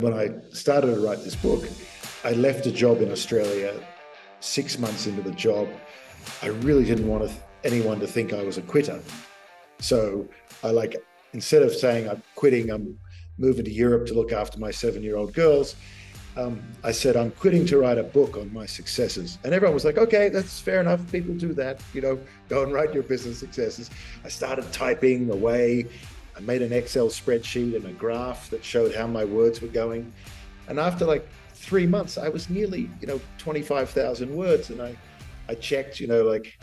When I started to write this book, I left a job in Australia six months into the job. I really didn't want anyone to think I was a quitter. So I like, instead of saying I'm quitting, I'm moving to Europe to look after my seven year old girls, um, I said, I'm quitting to write a book on my successes. And everyone was like, okay, that's fair enough. People do that. You know, go and write your business successes. I started typing away. I made an Excel spreadsheet and a graph that showed how my words were going. And after like three months, I was nearly, you know, 25,000 words. And I, I checked, you know, like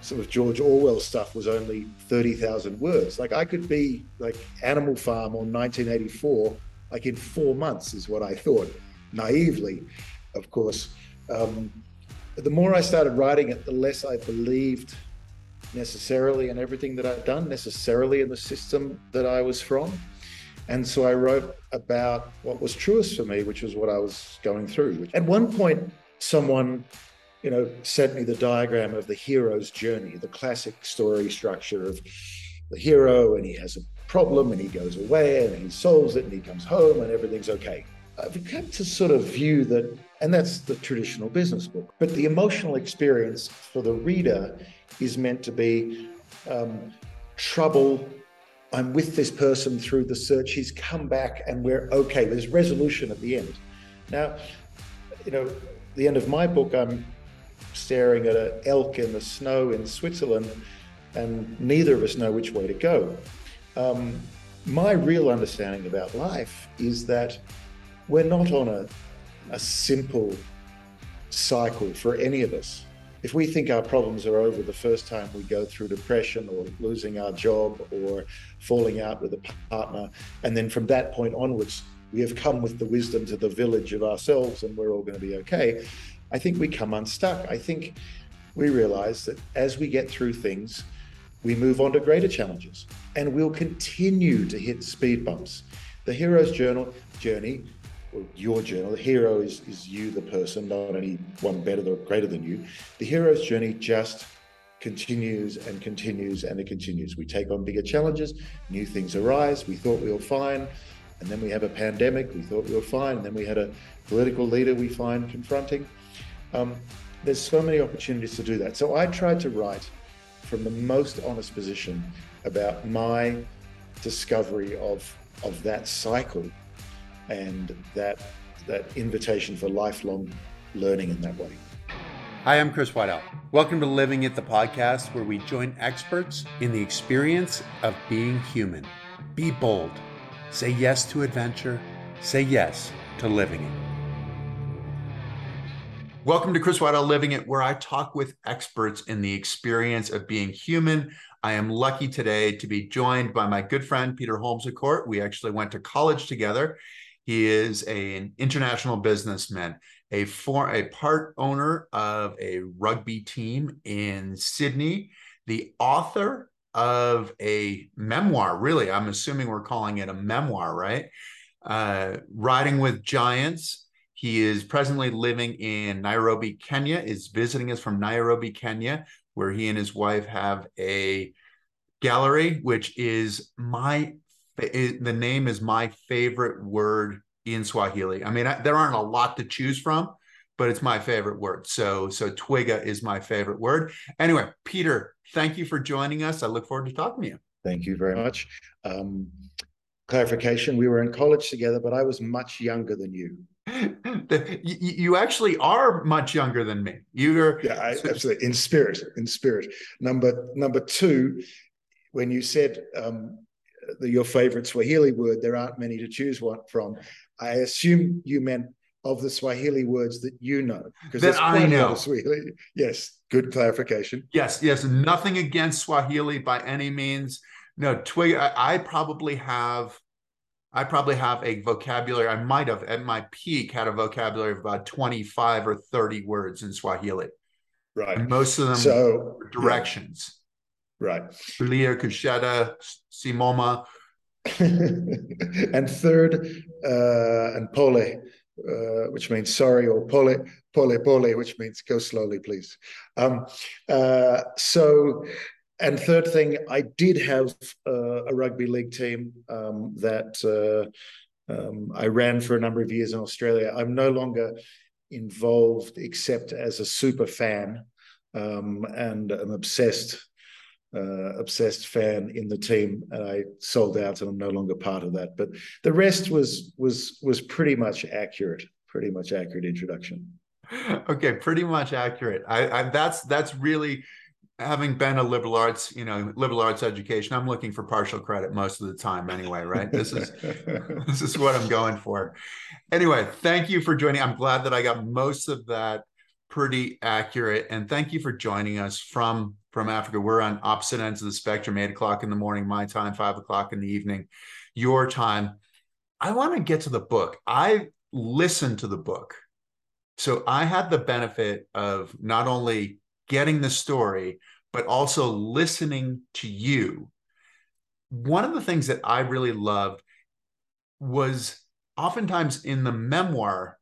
some of George Orwell stuff was only 30,000 words. Like I could be like Animal Farm on 1984, like in four months is what I thought, naively, of course. Um, the more I started writing it, the less I believed necessarily in everything that I'd done, necessarily in the system that I was from. And so I wrote about what was truest for me, which was what I was going through. At one point, someone, you know, sent me the diagram of the hero's journey, the classic story structure of the hero, and he has a problem and he goes away and he solves it and he comes home and everything's okay. I've come to sort of view that, and that's the traditional business book, but the emotional experience for the reader is meant to be um, trouble. I'm with this person through the search. He's come back and we're okay. There's resolution at the end. Now, you know, the end of my book, I'm staring at an elk in the snow in Switzerland, and neither of us know which way to go. Um, my real understanding about life is that we're not on a, a simple cycle for any of us if we think our problems are over the first time we go through depression or losing our job or falling out with a partner, and then from that point onwards, we have come with the wisdom to the village of ourselves and we're all going to be okay, I think we come unstuck. I think we realize that as we get through things, we move on to greater challenges and we'll continue to hit speed bumps. The hero's journal journey your journal. The hero is, is you, the person, not any one better or greater than you. The hero's journey just continues and continues and it continues. We take on bigger challenges, new things arise. We thought we were fine, and then we have a pandemic. We thought we were fine, and then we had a political leader we find confronting. Um, there's so many opportunities to do that. So I tried to write from the most honest position about my discovery of of that cycle and that that invitation for lifelong learning in that way. Hi, I'm Chris Waddell. Welcome to Living It, the podcast where we join experts in the experience of being human. Be bold. Say yes to adventure. Say yes to living it. Welcome to Chris Waddell Living It, where I talk with experts in the experience of being human. I am lucky today to be joined by my good friend Peter Holmes à Court. We actually went to college together he is a, an international businessman, a for a part owner of a rugby team in Sydney, the author of a memoir. Really, I'm assuming we're calling it a memoir, right? Uh, Riding with Giants. He is presently living in Nairobi, Kenya. Is visiting us from Nairobi, Kenya, where he and his wife have a gallery, which is my it, the name is my favorite word in Swahili. I mean, I, there aren't a lot to choose from, but it's my favorite word. So, so twiga is my favorite word. Anyway, Peter, thank you for joining us. I look forward to talking to you. Thank you very much. Um, clarification: We were in college together, but I was much younger than you. you, you actually are much younger than me. You're yeah, I, absolutely in spirit. In spirit. Number number two, when you said um, the, your favorite Swahili word, there aren't many to choose one from. I assume you meant of the Swahili words that you know, because that I know. Swahili. Yes, good clarification. Yes, yes, nothing against Swahili by any means. No, twig. I, I probably have. I probably have a vocabulary. I might have at my peak had a vocabulary of about 25 or 30 words in Swahili. Right. And most of them so, directions. Right. Kulia, Kushoto, Simoma. and third, uh, and pole, uh, which means sorry, or pole, pole, pole, which means go slowly, please. Um, uh, so, and third thing, I did have uh, a rugby league team um, that uh, Um, I ran for a number of years in Australia. I'm no longer involved except as a super fan um, and an obsessed uh, obsessed fan in the team, and I sold out, and I'm no longer part of that. But the rest was was was pretty much accurate, pretty much accurate introduction. Okay, pretty much accurate. I, I that's that's really having been a liberal arts, you know, liberal arts education. I'm looking for partial credit most of the time, anyway. Right? This is this is what I'm going for. Anyway, thank you for joining. I'm glad that I got most of that pretty accurate. And thank you for joining us from from Africa. We're on opposite ends of the spectrum, eight o'clock in the morning, my time, five o'clock in the evening, your time. I want to get to the book. I listened to the book. So I had the benefit of not only getting the story, but also listening to you. One of the things that I really loved was oftentimes in the memoir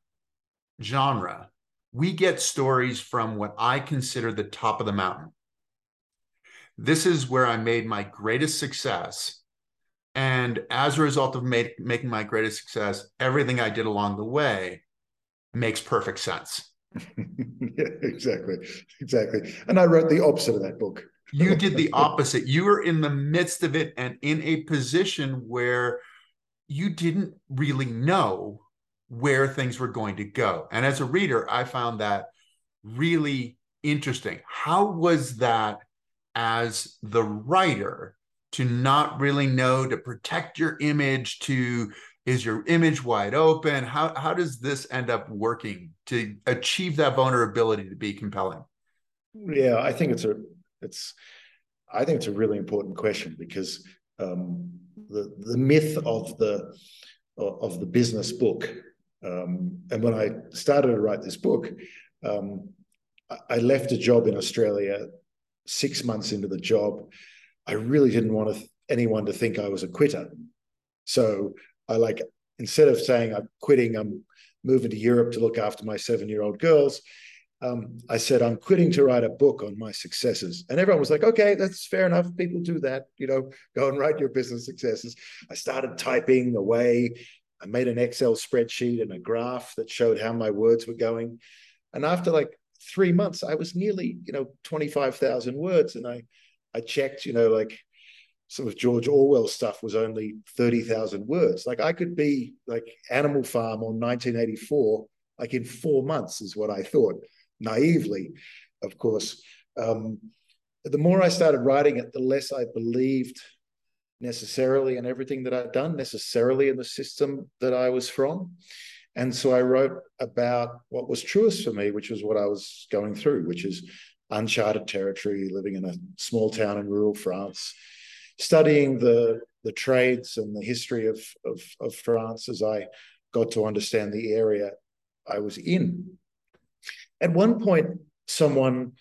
genre, we get stories from what I consider the top of the mountain. This is where I made my greatest success. And as a result of made, making my greatest success, everything I did along the way makes perfect sense. yeah, exactly. Exactly. And I wrote the opposite of that book. you did the opposite. You were in the midst of it and in a position where you didn't really know where things were going to go. And as a reader, I found that really interesting. How was that as the writer to not really know to protect your image to is your image wide open how how does this end up working to achieve that vulnerability to be compelling yeah i think it's a it's i think it's a really important question because um, the the myth of the of the business book um, and when I started to write this book, um, I left a job in Australia six months into the job. I really didn't want to, anyone to think I was a quitter. So I like, instead of saying I'm quitting, I'm moving to Europe to look after my seven year old girls. Um, I said, I'm quitting to write a book on my successes. And everyone was like, okay, that's fair enough. People do that, you know, go and write your business successes. I started typing away I made an Excel spreadsheet and a graph that showed how my words were going. And after like three months, I was nearly, you know, 25,000 words. And I, I checked, you know, like some of George Orwell stuff was only 30,000 words. Like I could be like Animal Farm on 1984, like in four months is what I thought, naively, of course. Um, the more I started writing it, the less I believed necessarily in everything that I'd done, necessarily in the system that I was from. And so I wrote about what was truest for me, which was what I was going through, which is uncharted territory, living in a small town in rural France, studying the the trades and the history of, of, of France as I got to understand the area I was in. At one point, someone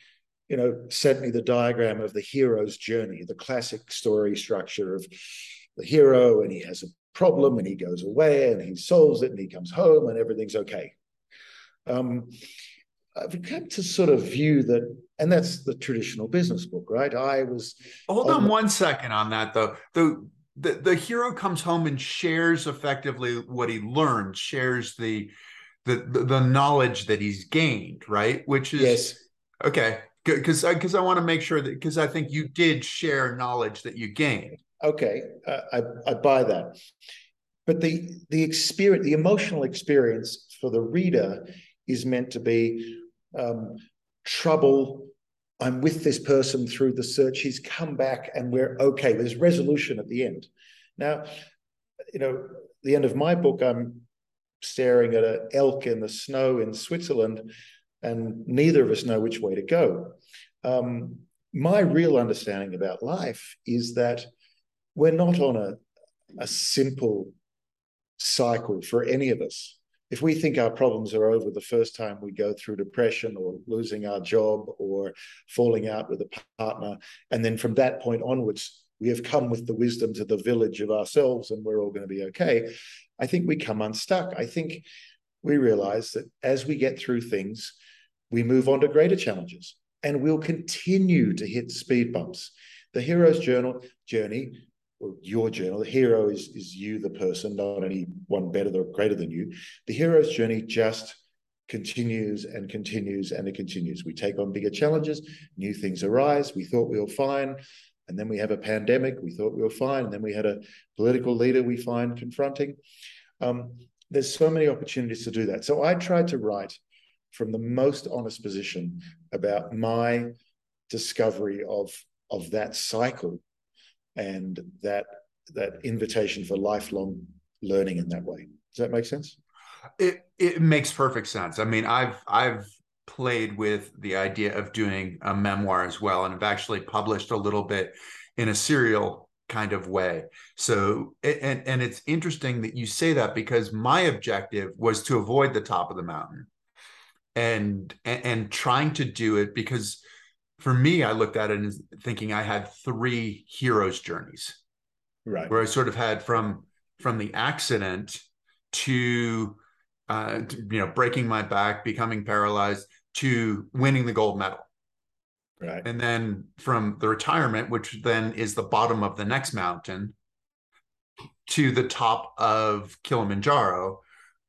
you know, sent me the diagram of the hero's journey, the classic story structure of the hero, and he has a problem and he goes away and he solves it and he comes home and everything's okay. Um, I've come to sort of view that, and that's the traditional business book, right? I was. Hold on, on one second on that, though. The, the the hero comes home and shares effectively what he learned, shares the the the, the knowledge that he's gained, right? Which is yes. Okay because because I, I want to make sure that because I think you did share knowledge that you gained. Okay, uh, I I buy that, but the the experience, the emotional experience for the reader is meant to be um, trouble. I'm with this person through the search. He's come back, and we're okay. There's resolution at the end. Now, you know, the end of my book, I'm staring at an elk in the snow in Switzerland and neither of us know which way to go. Um, my real understanding about life is that we're not on a, a simple cycle for any of us. If we think our problems are over the first time we go through depression or losing our job or falling out with a partner, and then from that point onwards, we have come with the wisdom to the village of ourselves and we're all going to be okay, I think we come unstuck. I think we realize that as we get through things, we move on to greater challenges and we'll continue to hit speed bumps. The hero's journal journey or your journey. The hero is is you, the person, not any one better or greater than you. The hero's journey just continues and continues and it continues. We take on bigger challenges, new things arise. We thought we were fine. And then we have a pandemic. We thought we were fine. And then we had a political leader we find confronting. Um, there's so many opportunities to do that. So I tried to write from the most honest position about my discovery of, of that cycle and that, that invitation for lifelong learning in that way. Does that make sense? It it makes perfect sense. I mean, I've I've played with the idea of doing a memoir as well, and I've actually published a little bit in a serial kind of way. So and and it's interesting that you say that because my objective was to avoid the top of the mountain. And and, and trying to do it because for me, I looked at it as thinking I had three heroes' journeys. Right. Where I sort of had from from the accident to uh, you know, breaking my back, becoming paralyzed, to winning the gold medal. Right. And then from the retirement, which then is the bottom of the next mountain, to the top of Kilimanjaro,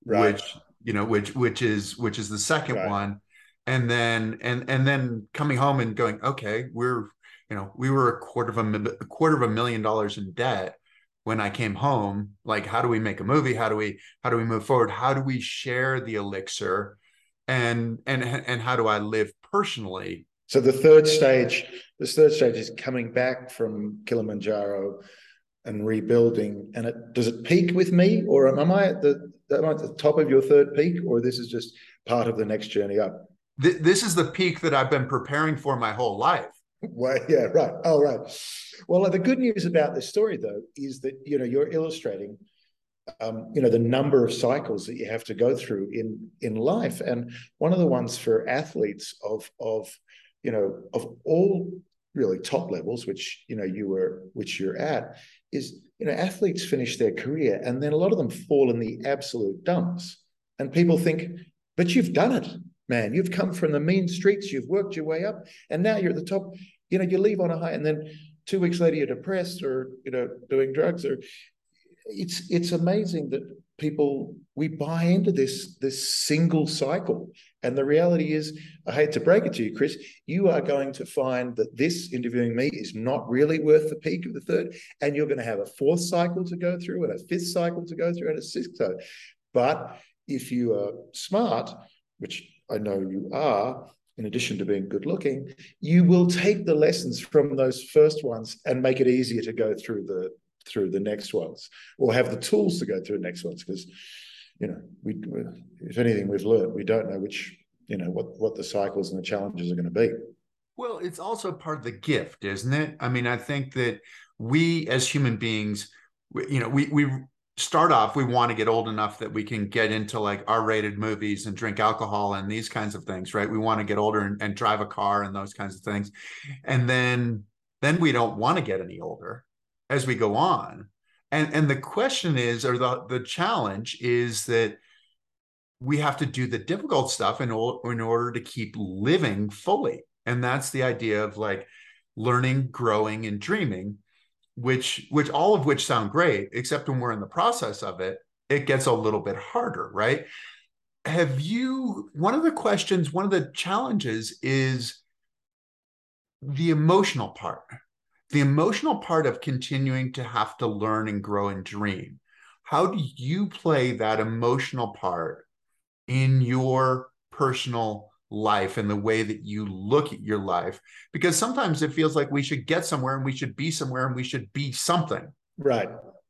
right. which you know, which which is which is the second right. one, and then and and then coming home and going, okay, we're you know, we were a quarter of a, a quarter of a million dollars in debt when I came home, like how do we make a movie? How do we how do we move forward? How do we share the elixir? And and and how do I live personally? So the third stage, this third stage is coming back from Kilimanjaro and rebuilding. And it does it peak with me, or am I at the am I at the top of your third peak, or this is just part of the next journey up? This is the peak that I've been preparing for my whole life. Well, yeah, right. Oh, right. Well, the good news about this story, though, is that you know you're illustrating, um, you know, the number of cycles that you have to go through in in life, and one of the ones for athletes of of you know of all really top levels, which you know you were, which you're at, is you know athletes finish their career, and then a lot of them fall in the absolute dumps, and people think, but you've done it man. You've come from the mean streets, you've worked your way up, and now you're at the top. You know, you leave on a high, and then two weeks later you're depressed or you know doing drugs. Or it's it's amazing that people we buy into this this single cycle and the reality is i hate to break it to you chris you are going to find that this interviewing me is not really worth the peak of the third and you're going to have a fourth cycle to go through and a fifth cycle to go through and a sixth cycle but if you are smart which I know you are, in addition to being good looking, you will take the lessons from those first ones and make it easier to go through the through the next ones, or have the tools to go through the next ones. Because you know, we if anything we've learned, we don't know which you know what what the cycles and the challenges are going to be. Well, it's also part of the gift, isn't it? I mean, I think that we as human beings, you know, we we start off we want to get old enough that we can get into like r-rated movies and drink alcohol and these kinds of things right we want to get older and, and drive a car and those kinds of things and then then we don't want to get any older as we go on and and the question is or the the challenge is that we have to do the difficult stuff in, in order to keep living fully. And that's the idea of like learning growing and dreaming which which all of which sound great except when we're in the process of it it gets a little bit harder right? Have you one of the questions one of the challenges is the emotional part the emotional part of continuing to have to learn and grow and dream how do you play that emotional part in your personal life and the way that you look at your life? Because sometimes it feels like we should get somewhere and we should be somewhere and we should be something. Right.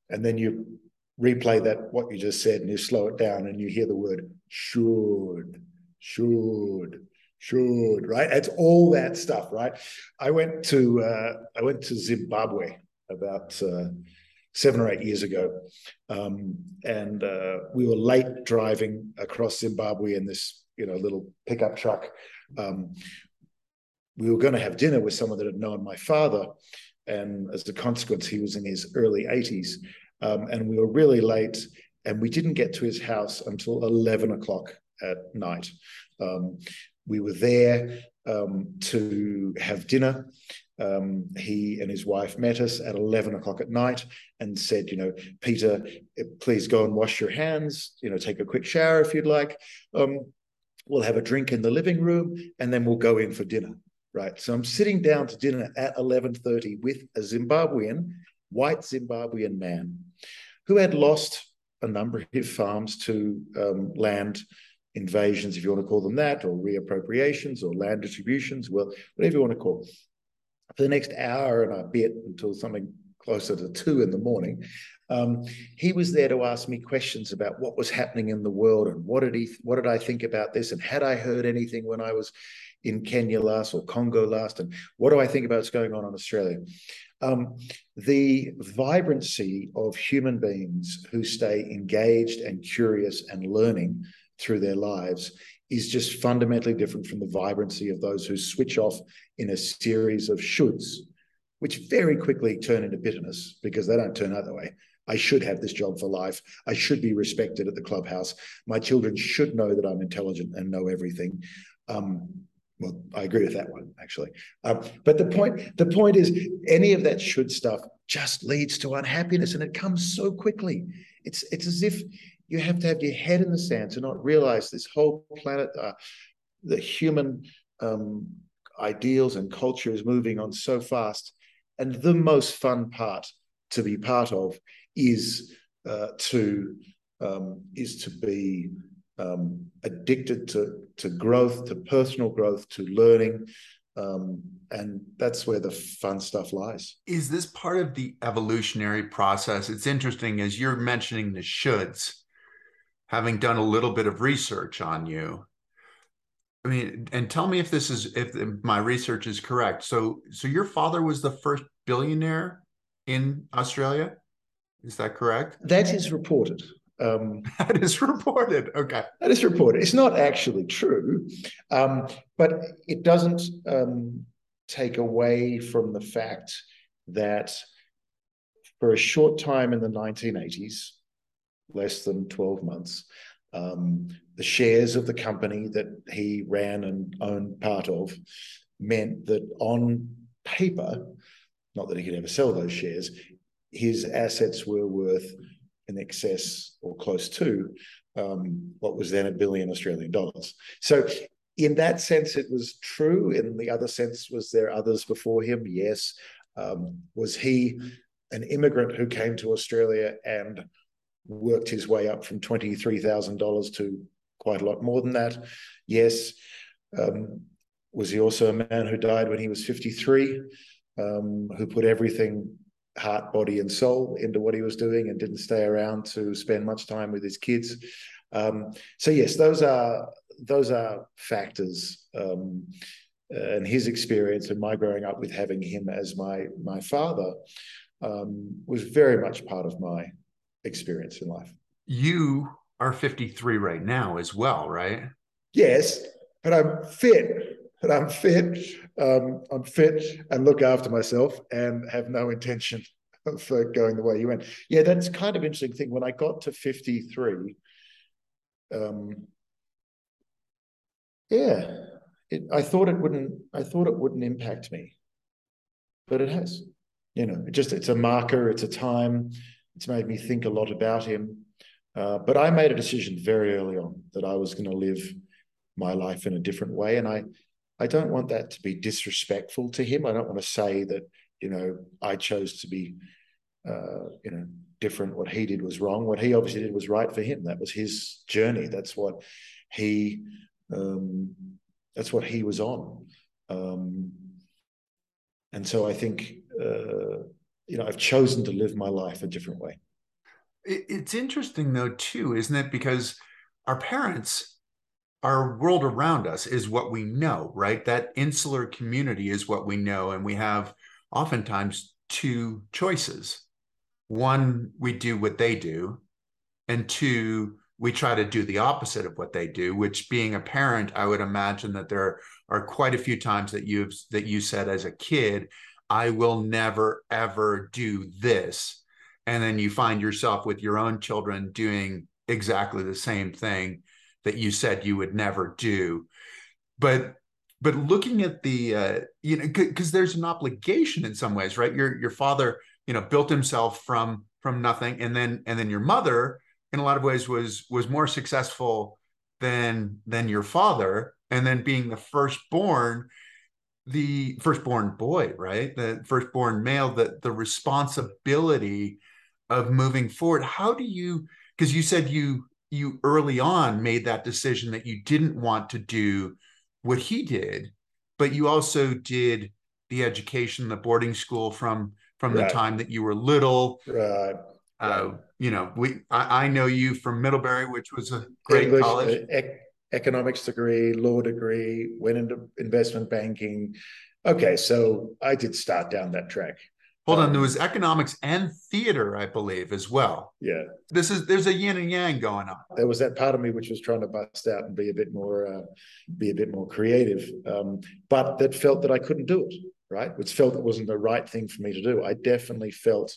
And then you replay that what you just said and you slow it down and you hear the word should should should right it's all that stuff right i went to uh, i went to zimbabwe about uh, seven or eight years ago um, and uh, we were late driving across zimbabwe in this you know little pickup truck. Um, we were going to have dinner with someone that had known my father, and as a consequence, he was in his early 80s, um, and we were really late, and we didn't get to his house until 11 o'clock at night. Um, we were there um, to have dinner. um, he and his wife met us at 11 o'clock at night and said, you know, Peter, please go and wash your hands, you know, take a quick shower if you'd like. Um, we'll have a drink in the living room and then we'll go in for dinner. Right. So I'm sitting down to dinner at 11:30 with a Zimbabwean, white Zimbabwean man who had lost a number of his farms to um, land invasions, if you want to call them that, or reappropriations or land distributions, well, whatever you want to call. For the next hour and a bit until something closer to two in the morning, um, he was there to ask me questions about what was happening in the world and what did he, what did I think about this, and had I heard anything when I was in Kenya last or Congo last, and what do I think about what's going on in Australia? Um, the vibrancy of human beings who stay engaged and curious and learning through their lives is just fundamentally different from the vibrancy of those who switch off in a series of shoulds, which very quickly turn into bitterness because they don't turn out that way. I should have this job for life. I should be respected at the clubhouse. My children should know that I'm intelligent and know everything. Um, well, I agree with that one actually. Um, but the point, the point is, any of that should stuff just leads to unhappiness, and it comes so quickly. It's it's as if you have to have your head in the sand to not realize this whole planet, uh, the human um, ideals and culture is moving on so fast. And the most fun part to be part of is uh, to um, is to be um, addicted to to growth, to personal growth, to learning, um, and that's where the fun stuff lies. Is this part of the evolutionary process? It's interesting as you're mentioning the shoulds having done a little bit of research on you. I mean, and tell me if this is if my research is correct. So, so your father was the first billionaire in Australia. Is that correct? That is reported. Um, that is reported. Okay. That is reported. It's not actually true, um, but it doesn't um, take away from the fact that for a short time in the 1980s, less than 12 months. Um, the shares of the company that he ran and owned part of meant that on paper, not that he could ever sell those shares, his assets were worth in excess or close to um, what was then a billion Australian dollars. So, in that sense, it was true. In the other sense, was there others before him? Yes. Um, was he an immigrant who came to Australia and worked his way up from $23,000 to quite a lot more than that. Yes. Um, was he also a man who died when he was 53, um, who put everything, heart, body, and soul, into what he was doing and didn't stay around to spend much time with his kids? Um, so yes, those are those are factors. Um, and his experience and my growing up with having him as my my father um, was very much part of my experience in life. You are 53 right now as well, right? Yes, but I'm fit. But I'm fit. Um, I'm fit and look after myself and have no intention of uh, going the way you went. Yeah, that's kind of interesting thing. When I got to 53, um, yeah, it, I thought it wouldn't. I thought it wouldn't impact me, but it has. You know, it just it's a marker. It's a time. It's made me think a lot about him. Uh, but I made a decision very early on that I was going to live my life in a different way. And I, I don't want that to be disrespectful to him. I don't want to say that, you know, I chose to be, uh, you know, different. What he did was wrong. What he obviously did was right for him. That was his journey. That's what he, um, that's what he was on. Um, and so I think, uh, you know, I've chosen to live my life a different way. It's interesting though, too, isn't it? Because our parents, our world around us is what we know, right? That insular community is what we know. And we have oftentimes two choices. One, we do what they do. And two, we try to do the opposite of what they do, which being a parent, I would imagine that there are quite a few times that you've that you said as a kid, I will never, ever do this. And then you find yourself with your own children doing exactly the same thing that you said you would never do. But but looking at the uh, you know because there's an obligation in some ways right your your father you know built himself from from nothing and then and then your mother in a lot of ways was was more successful than than your father and then being the firstborn the firstborn boy right? The firstborn male that the responsibility of moving forward. How do you because you said you you early on made that decision that you didn't want to do what he did but you also did the education the boarding school from from right. the time that you were little. Right. Uh, you know, we I, I, know you from Middlebury, which was a great English, college. Uh, ec- economics degree, law degree, went into investment banking. Okay, so I did start down that track. Hold um, on, there was economics and theater, I believe, as well. Yeah, this is there's a yin and yang going on. There was that part of me which was trying to bust out and be a bit more, uh, be a bit more creative, um, but that felt that I couldn't do it. Right, which felt it wasn't the right thing for me to do. I definitely felt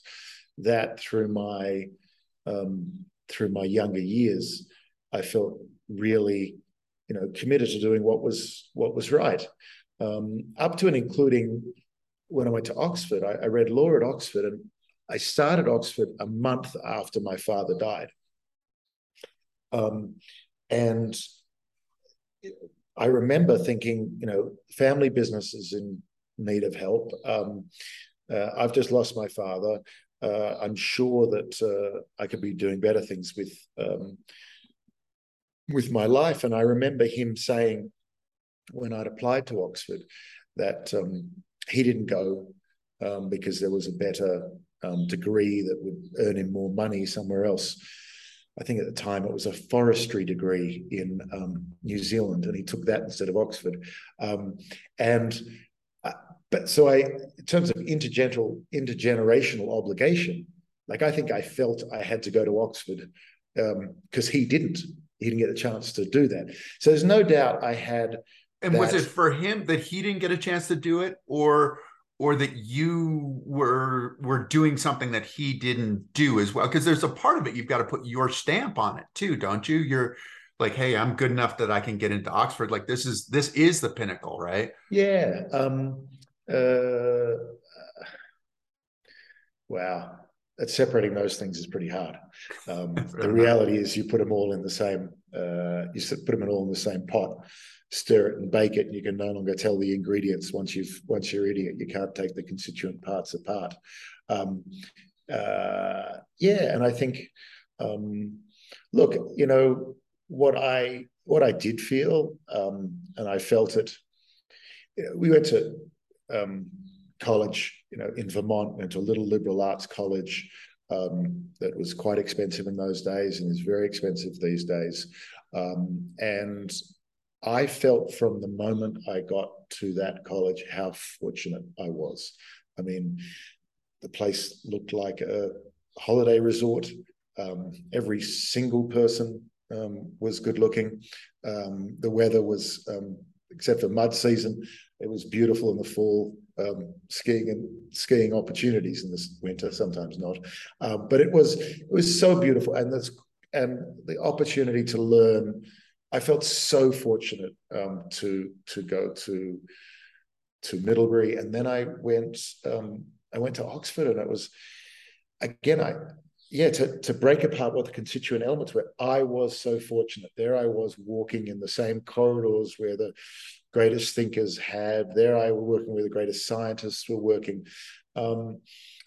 that through my um, through my younger years, I felt really, you know, committed to doing what was what was right, um, up to and including when I went to Oxford. I, I read law at Oxford, and I started Oxford a month after my father died, um, and I remember thinking, you know, family business is in need of help. Um, uh, I've just lost my father uh, I'm sure that uh, I could be doing better things with um, with my life. And I remember him saying when I'd applied to Oxford that um, he didn't go um, because there was a better um, degree that would earn him more money somewhere else. I think at the time it was a forestry degree in um, New Zealand, and he took that instead of Oxford. Um, and but so I, in terms of intergenerational intergenerational obligation, like I think I felt I had to go to Oxford because um, he didn't. He didn't get a chance to do that. So there's no doubt I had. And that, was it for him that he didn't get a chance to do it, or or that you were were doing something that he didn't do as well? Because there's a part of it you've got to put your stamp on it too, don't you? You're like, hey, I'm good enough that I can get into Oxford. Like this is this is the pinnacle, right? Yeah. Um, uh, wow, separating those things is pretty hard. Um, the reality is, you put them all in the same. Uh, you put them all in the same pot, stir it and bake it, and you can no longer tell the ingredients once you've once you're eating it. You can't take the constituent parts apart. Um, uh, yeah, and I think, um, look, you know what I what I did feel, um, and I felt it. We went to um, college, you know, in Vermont, went to a little liberal arts college um, that was quite expensive in those days and is very expensive these days. Um, and I felt from the moment I got to that college how fortunate I was. I mean, the place looked like a holiday resort. Um, every single person um, was good looking. Um, the weather was, um, except for mud season, it was beautiful in the fall, um, skiing and skiing opportunities in this winter, sometimes not. Um, but it was it was so beautiful, and this and the opportunity to learn. I felt so fortunate um, to to go to to Middlebury, and then I went um, I went to Oxford, and it was again I yeah, to, to break apart what the constituent elements were, I was so fortunate. There I was walking in the same corridors where the greatest thinkers had. There I were working with the greatest scientists were working. Um,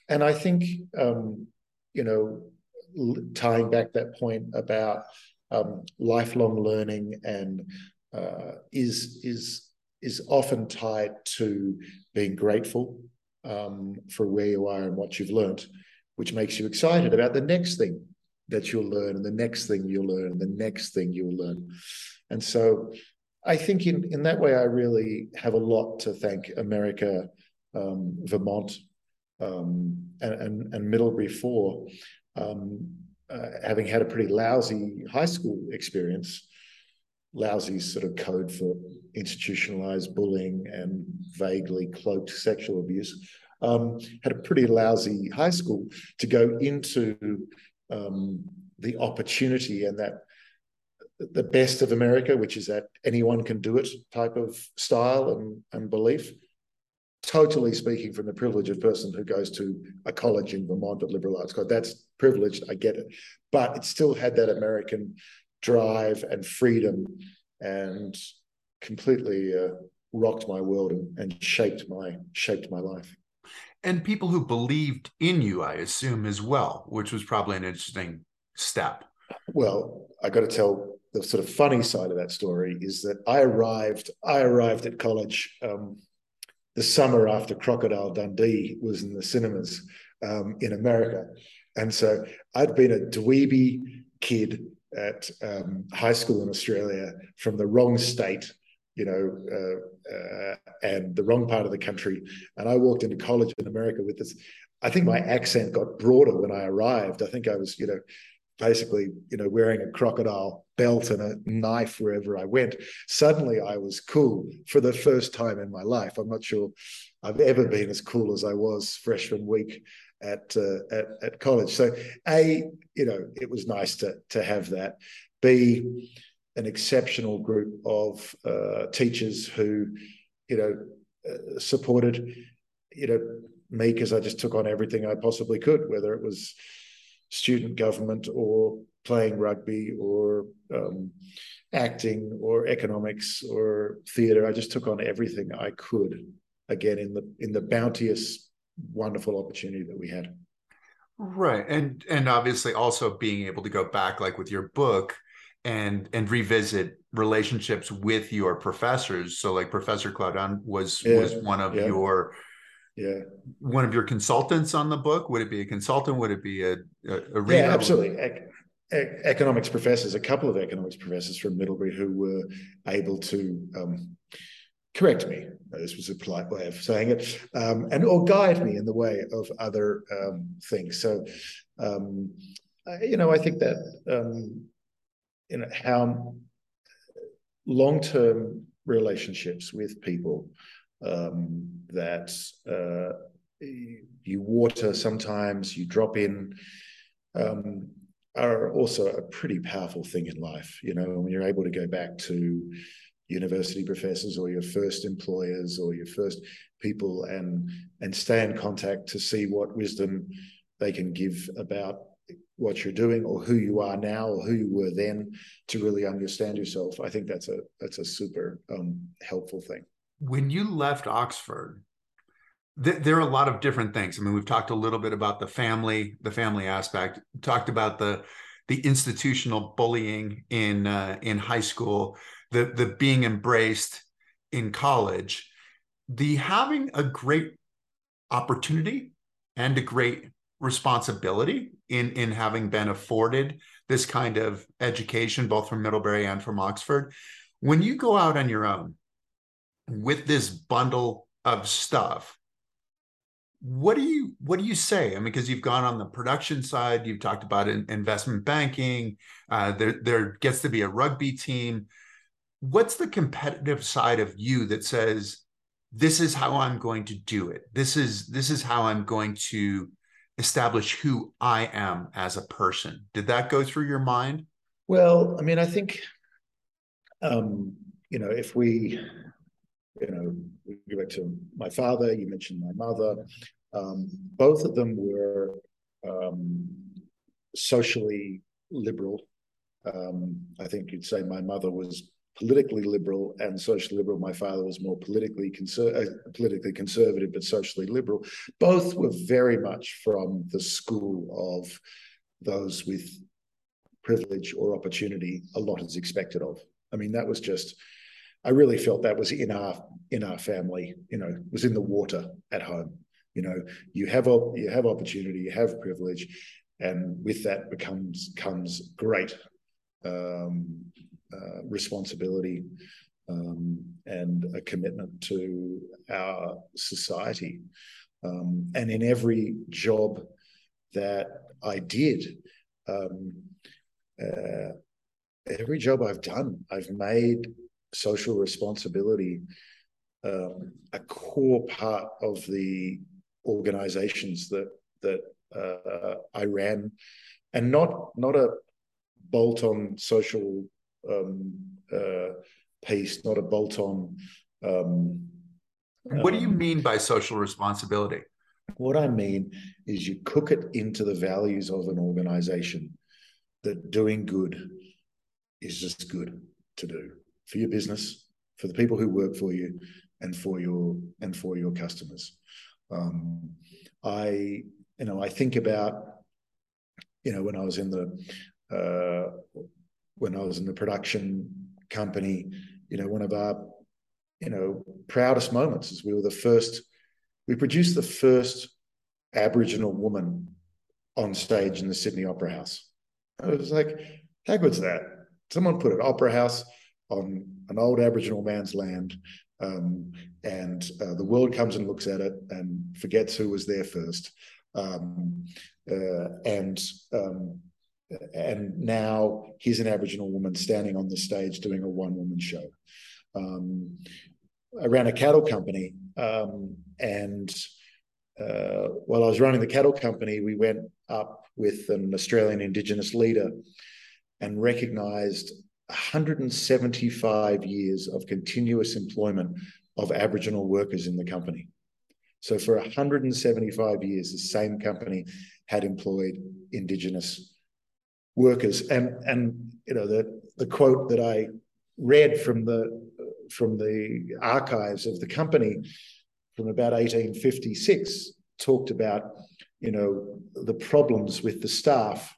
and I think, um, you know, tying back that point about um, lifelong learning and uh, is is is often tied to being grateful um, for where you are and what you've learned which makes you excited about the next thing that you'll learn and the next thing you'll learn and the next thing you'll learn. And so I think in, in that way, I really have a lot to thank America, um, Vermont, um, and, and, and, Middlebury for, um, uh, having had a pretty lousy high school experience. Lousy sort of code for institutionalized bullying and vaguely cloaked sexual abuse um, had a pretty lousy high school to go into um, the opportunity and that the best of America, which is that anyone can do it type of style and, and belief. Totally speaking from the privilege of person who goes to a college in Vermont at liberal arts college. That's privileged, I get it. But it still had that American drive and freedom and completely uh, rocked my world and, and shaped my shaped my life. And people who believed in you, I assume, as well, which was probably an interesting step. Well, I got to tell the sort of funny side of that story is that I arrived. I arrived at college um, the summer after Crocodile Dundee was in the cinemas um, in America, and so I'd been a dweeby kid at um, high school in Australia from the wrong state, you know, uh, uh, and the wrong part of the country. And I walked into college in America with this. I think my accent got broader when I arrived. I think I was, you know, basically, you know, wearing a crocodile belt and a knife wherever I went. Suddenly I was cool for the first time in my life. I'm not sure I've ever been as cool as I was freshman week at uh, at, at college. So a, you know, it was nice to to have that. B, an exceptional group of uh, teachers who, you know, uh, supported, you know, me because I just took on everything I possibly could, whether it was student government or playing rugby or um, acting or economics or theatre. I just took on everything I could. Again, in the in the bounteous, wonderful opportunity that we had. Right, and and obviously also being able to go back, like with your book, and and revisit relationships with your professors. So, like Professor Claudon was yeah, was one of yeah. your yeah one of your consultants on the book would it be a consultant would it be a, a, a reader? yeah absolutely economics professors a couple of economics professors from middlebury who were able to um, correct me. This was a polite way of saying it um, and or guide me in the way of other um, things. So um, you know i think that um, you know how long-term relationships with people um, that uh, you water sometimes, you drop in, um, are also a pretty powerful thing in life. You know, when you're able to go back to university professors or your first employers or your first people and and stay in contact to see what wisdom they can give about what you're doing or who you are now or who you were then to really understand yourself i think that's a that's a super um, helpful thing when you left Oxford, th- there are a lot of different things. I mean, we've talked a little bit about the family, the family aspect. talked about the the institutional bullying in uh, in high school, the the being embraced in college, the having a great opportunity and a great responsibility in in having been afforded this kind of education both from Middlebury and from Oxford. When you go out on your own with this bundle of stuff what do you what do you say? I mean because you've gone on the production side you've talked about investment banking uh, there there gets to be a rugby team. What's the competitive side of you that says this is how i'm going to do it. This is this is how i'm going to establish who i am as a person. Did that go through your mind? Well i mean i think um you know if we you know, we go back to my father, you mentioned my mother. Um, both of them were um, socially liberal. Um, I think you'd say my mother was politically liberal and socially liberal. My father was more politically conser- uh, politically conservative, but socially liberal. Both were very much from the school of those with privilege or opportunity. A lot is expected of. I mean, that was just I really felt that was in our in our family. You know, was in the water at home. You know, you have you have opportunity, you have privilege, and with that becomes comes great um, uh, responsibility um, and a commitment to our society. Um, and in every job that I did, um, uh, every job I've done, I've made social responsibility um, a core part of the organizations that that uh, I ran, and not not a bolt-on social um, uh, piece, not a bolt-on. Um, what do you um, mean by social responsibility? What I mean is you cook it into the values of an organization that doing good is just good to do for your business, for the people who work for you, and for your and for your customers. Um, I you know I think about you know when I was in the uh, when I was in the production company, you know one of our you know proudest moments is we were the first we produced the first Aboriginal woman on stage in the Sydney Opera House. I was like, how good's that? Someone put an opera house on an old Aboriginal man's land, um, and uh, the world comes and looks at it and forgets who was there first. Um, uh, and um, and now here's an Aboriginal woman standing on the stage doing a one woman show. Um, I ran a cattle company, um, and uh, while I was running the cattle company, we went up with an Australian Indigenous leader and recognised 175 years of continuous employment of Aboriginal workers in the company. So for 175 years, the same company had employed Indigenous workers. And and you know the the quote that I read from the from the archives of the company from about 1856 talked about you know the problems with the staff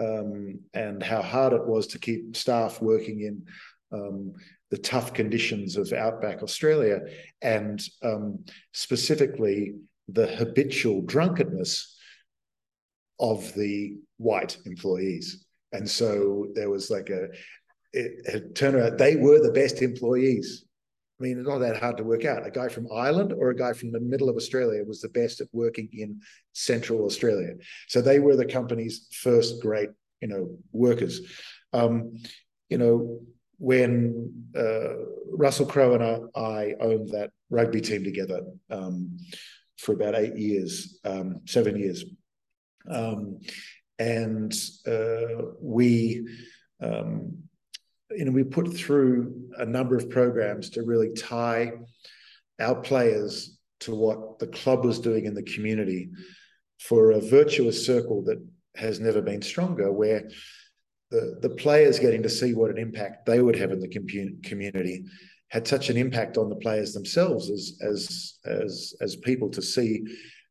um, and how hard it was to keep staff working in um, the tough conditions of outback Australia, and um, specifically the habitual drunkenness of the white employees. And so there was like a, it, turned out they were the best employees I mean, it's not that hard to work out. A guy from Ireland or a guy from the middle of Australia was the best at working in Central Australia. So they were the company's first great, you know, workers. Um, you know, when uh, Russell Crowe and I, I, owned that rugby team together um, for about eight years, um, seven years, um, and uh, we um, you know, we put through a number of programs to really tie our players to what the club was doing in the community for a virtuous circle that has never been stronger, where the, the players getting to see what an impact they would have in the community had such an impact on the players themselves as as as as people to see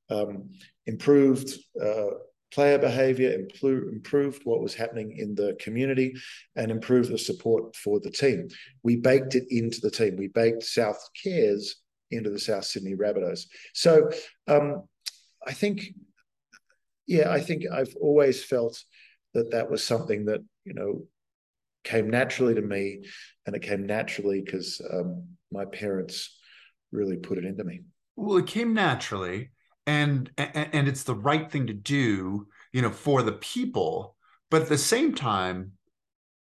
um, improved uh, player behavior, improve, improved what was happening in the community, and improved the support for the team. We baked it into the team. We baked Souths Cares into the South Sydney Rabbitohs. So um, I think, yeah, I think I've always felt that that was something that, you know, came naturally to me and it came naturally because um, my parents really put it into me. Well, it came naturally and and it's the right thing to do you know for the people. But at the same time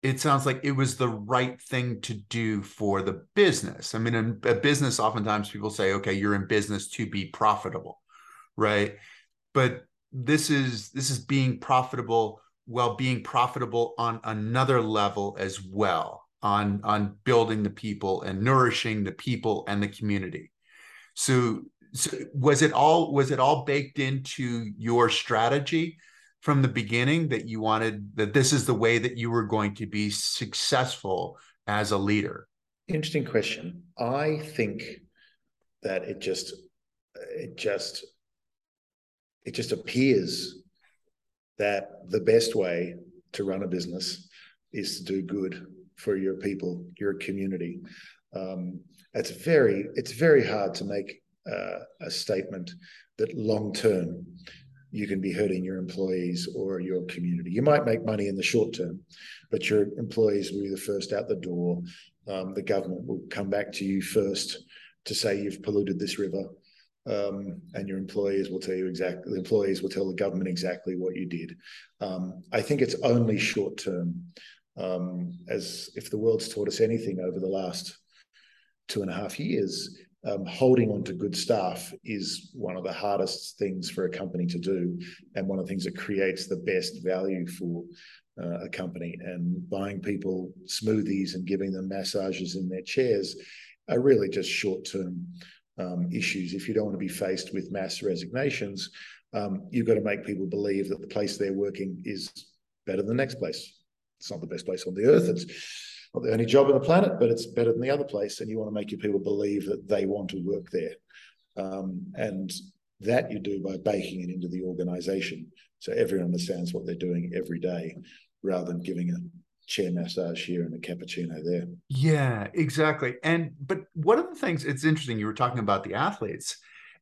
it sounds like it was the right thing to do for the business. I mean in a business oftentimes people say okay you're in business to be profitable right? But this is this is being profitable while being profitable on another level as well on on building the people and nourishing the people and the community. So so was it all was it all baked into your strategy from the beginning that you wanted that this is the way that you were going to be successful as a leader? Interesting question. I think that it just it just it just appears that the best way to run a business is to do good for your people your community. Um, it's very it's very hard to make uh, a statement that long term you can be hurting your employees or your community. You might make money in the short term, but your employees will be the first out the door. Um, the government will come back to you first to say you've polluted this river. Um, and your employees will tell you exactly, the employees will tell the government exactly what you did. Um, I think it's only short term. Um, as if the world's taught us anything over the last two and a half years, um, holding on to good staff is one of the hardest things for a company to do, and one of the things that creates the best value for uh, a company. And buying people smoothies and giving them massages in their chairs are really just short-term um, issues. If you don't want to be faced with mass resignations, um, you've got to make people believe that the place they're working is better than the next place. It's not the best place on the earth. It's not the only job on the planet, but it's better than the other place. And you want to make your people believe that they want to work there. Um, and that you do by baking it into the organization. So everyone understands what they're doing every day rather than giving a chair massage here and a cappuccino there. Yeah, exactly. And but one of the things it's interesting you were talking about the athletes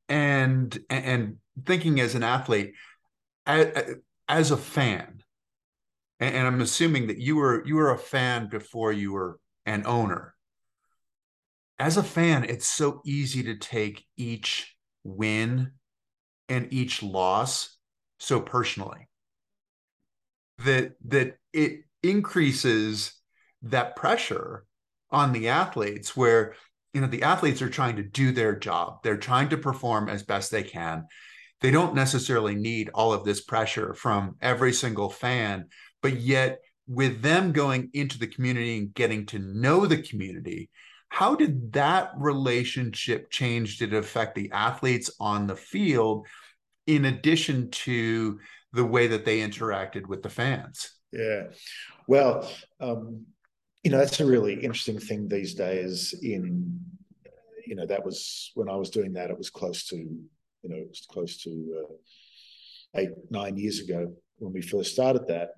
and and thinking as an athlete as, as a fan and, and I'm assuming that you were you were a fan before you were an owner. As a fan, it's so easy to take each win and each loss so personally. That that it increases that pressure on the athletes where you know the athletes are trying to do their job. They're trying to perform as best they can. They don't necessarily need all of this pressure from every single fan but yet with them going into the community and getting to know the community how did that relationship change? Did it affect the athletes on the field in addition to the way that they interacted with the fans? Yeah. Well um, you know that's a really interesting thing these days in you know that was when i was doing that it was close to you know it was close to uh, eight nine years ago when we first started that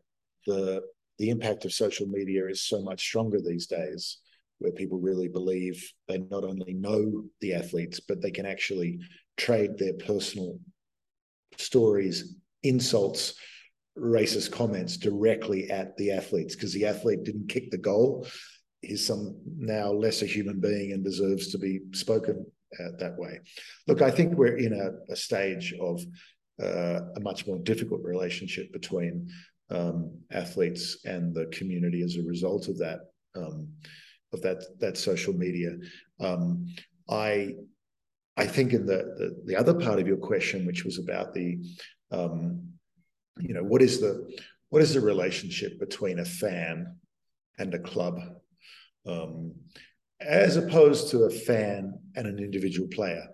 the the impact of social media is so much stronger these days where people really believe they not only know the athletes but they can actually trade their personal stories insults racist comments directly at the athletes. Because the athlete didn't kick the goal. He's some now lesser human being and deserves to be spoken at that way. Look i think we're in a, a stage of uh, a much more difficult relationship between um, athletes and the community as a result of that um, of that that social media. Um, I I think in the, the, the other part of your question, which was about the um, you know what is the what is the relationship between a fan and a club, um, as opposed to a fan and an individual player.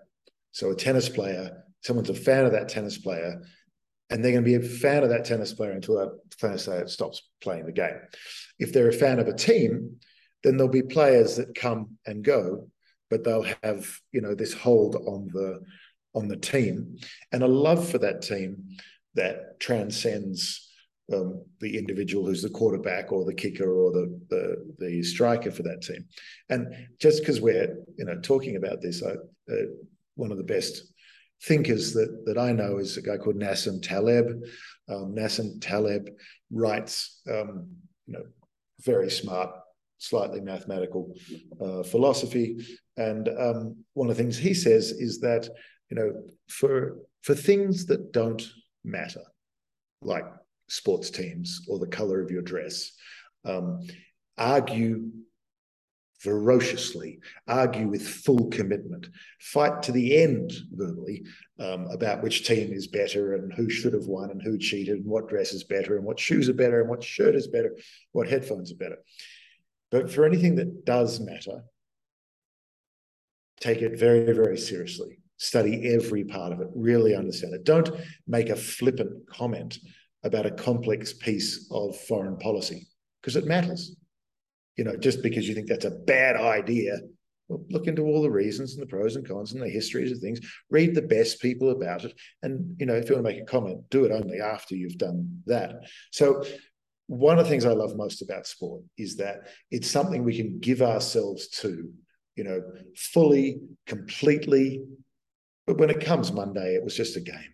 So a tennis player, someone's a fan of that tennis player, and they're going to be a fan of that tennis player until that tennis player stops playing the game. If they're a fan of a team, then there'll be players that come and go, but they'll have you know this hold on the on the team and a love for that team that transcends um, the individual who's the quarterback or the kicker or the the, the striker for that team. And just because we're you know talking about this, I, uh, one of the best thinkers that that I know is a guy called Nassim Taleb. Um, Nassim Taleb writes, um, you know, very smart, slightly mathematical uh, philosophy, and um, one of the things he says is that you know for for things that don't matter, like sports teams or the color of your dress, um, argue ferociously, argue with full commitment, fight to the end verbally um, about which team is better and who should have won and who cheated and what dress is better and what shoes are better and what shirt is better, what headphones are better. But for anything that does matter, take it very, very seriously. Study every part of it, really understand it. Don't make a flippant comment about a complex piece of foreign policy because it matters you know, just because you think that's a bad idea. Well, look into all the reasons and the pros and cons and the histories of things. Read the best people about it, and you know, if you want to make a comment, do it only after you've done that. So, one of the things I love most about sport is that it's something we can give ourselves to, you know, fully, completely. But when it comes Monday, it was just a game.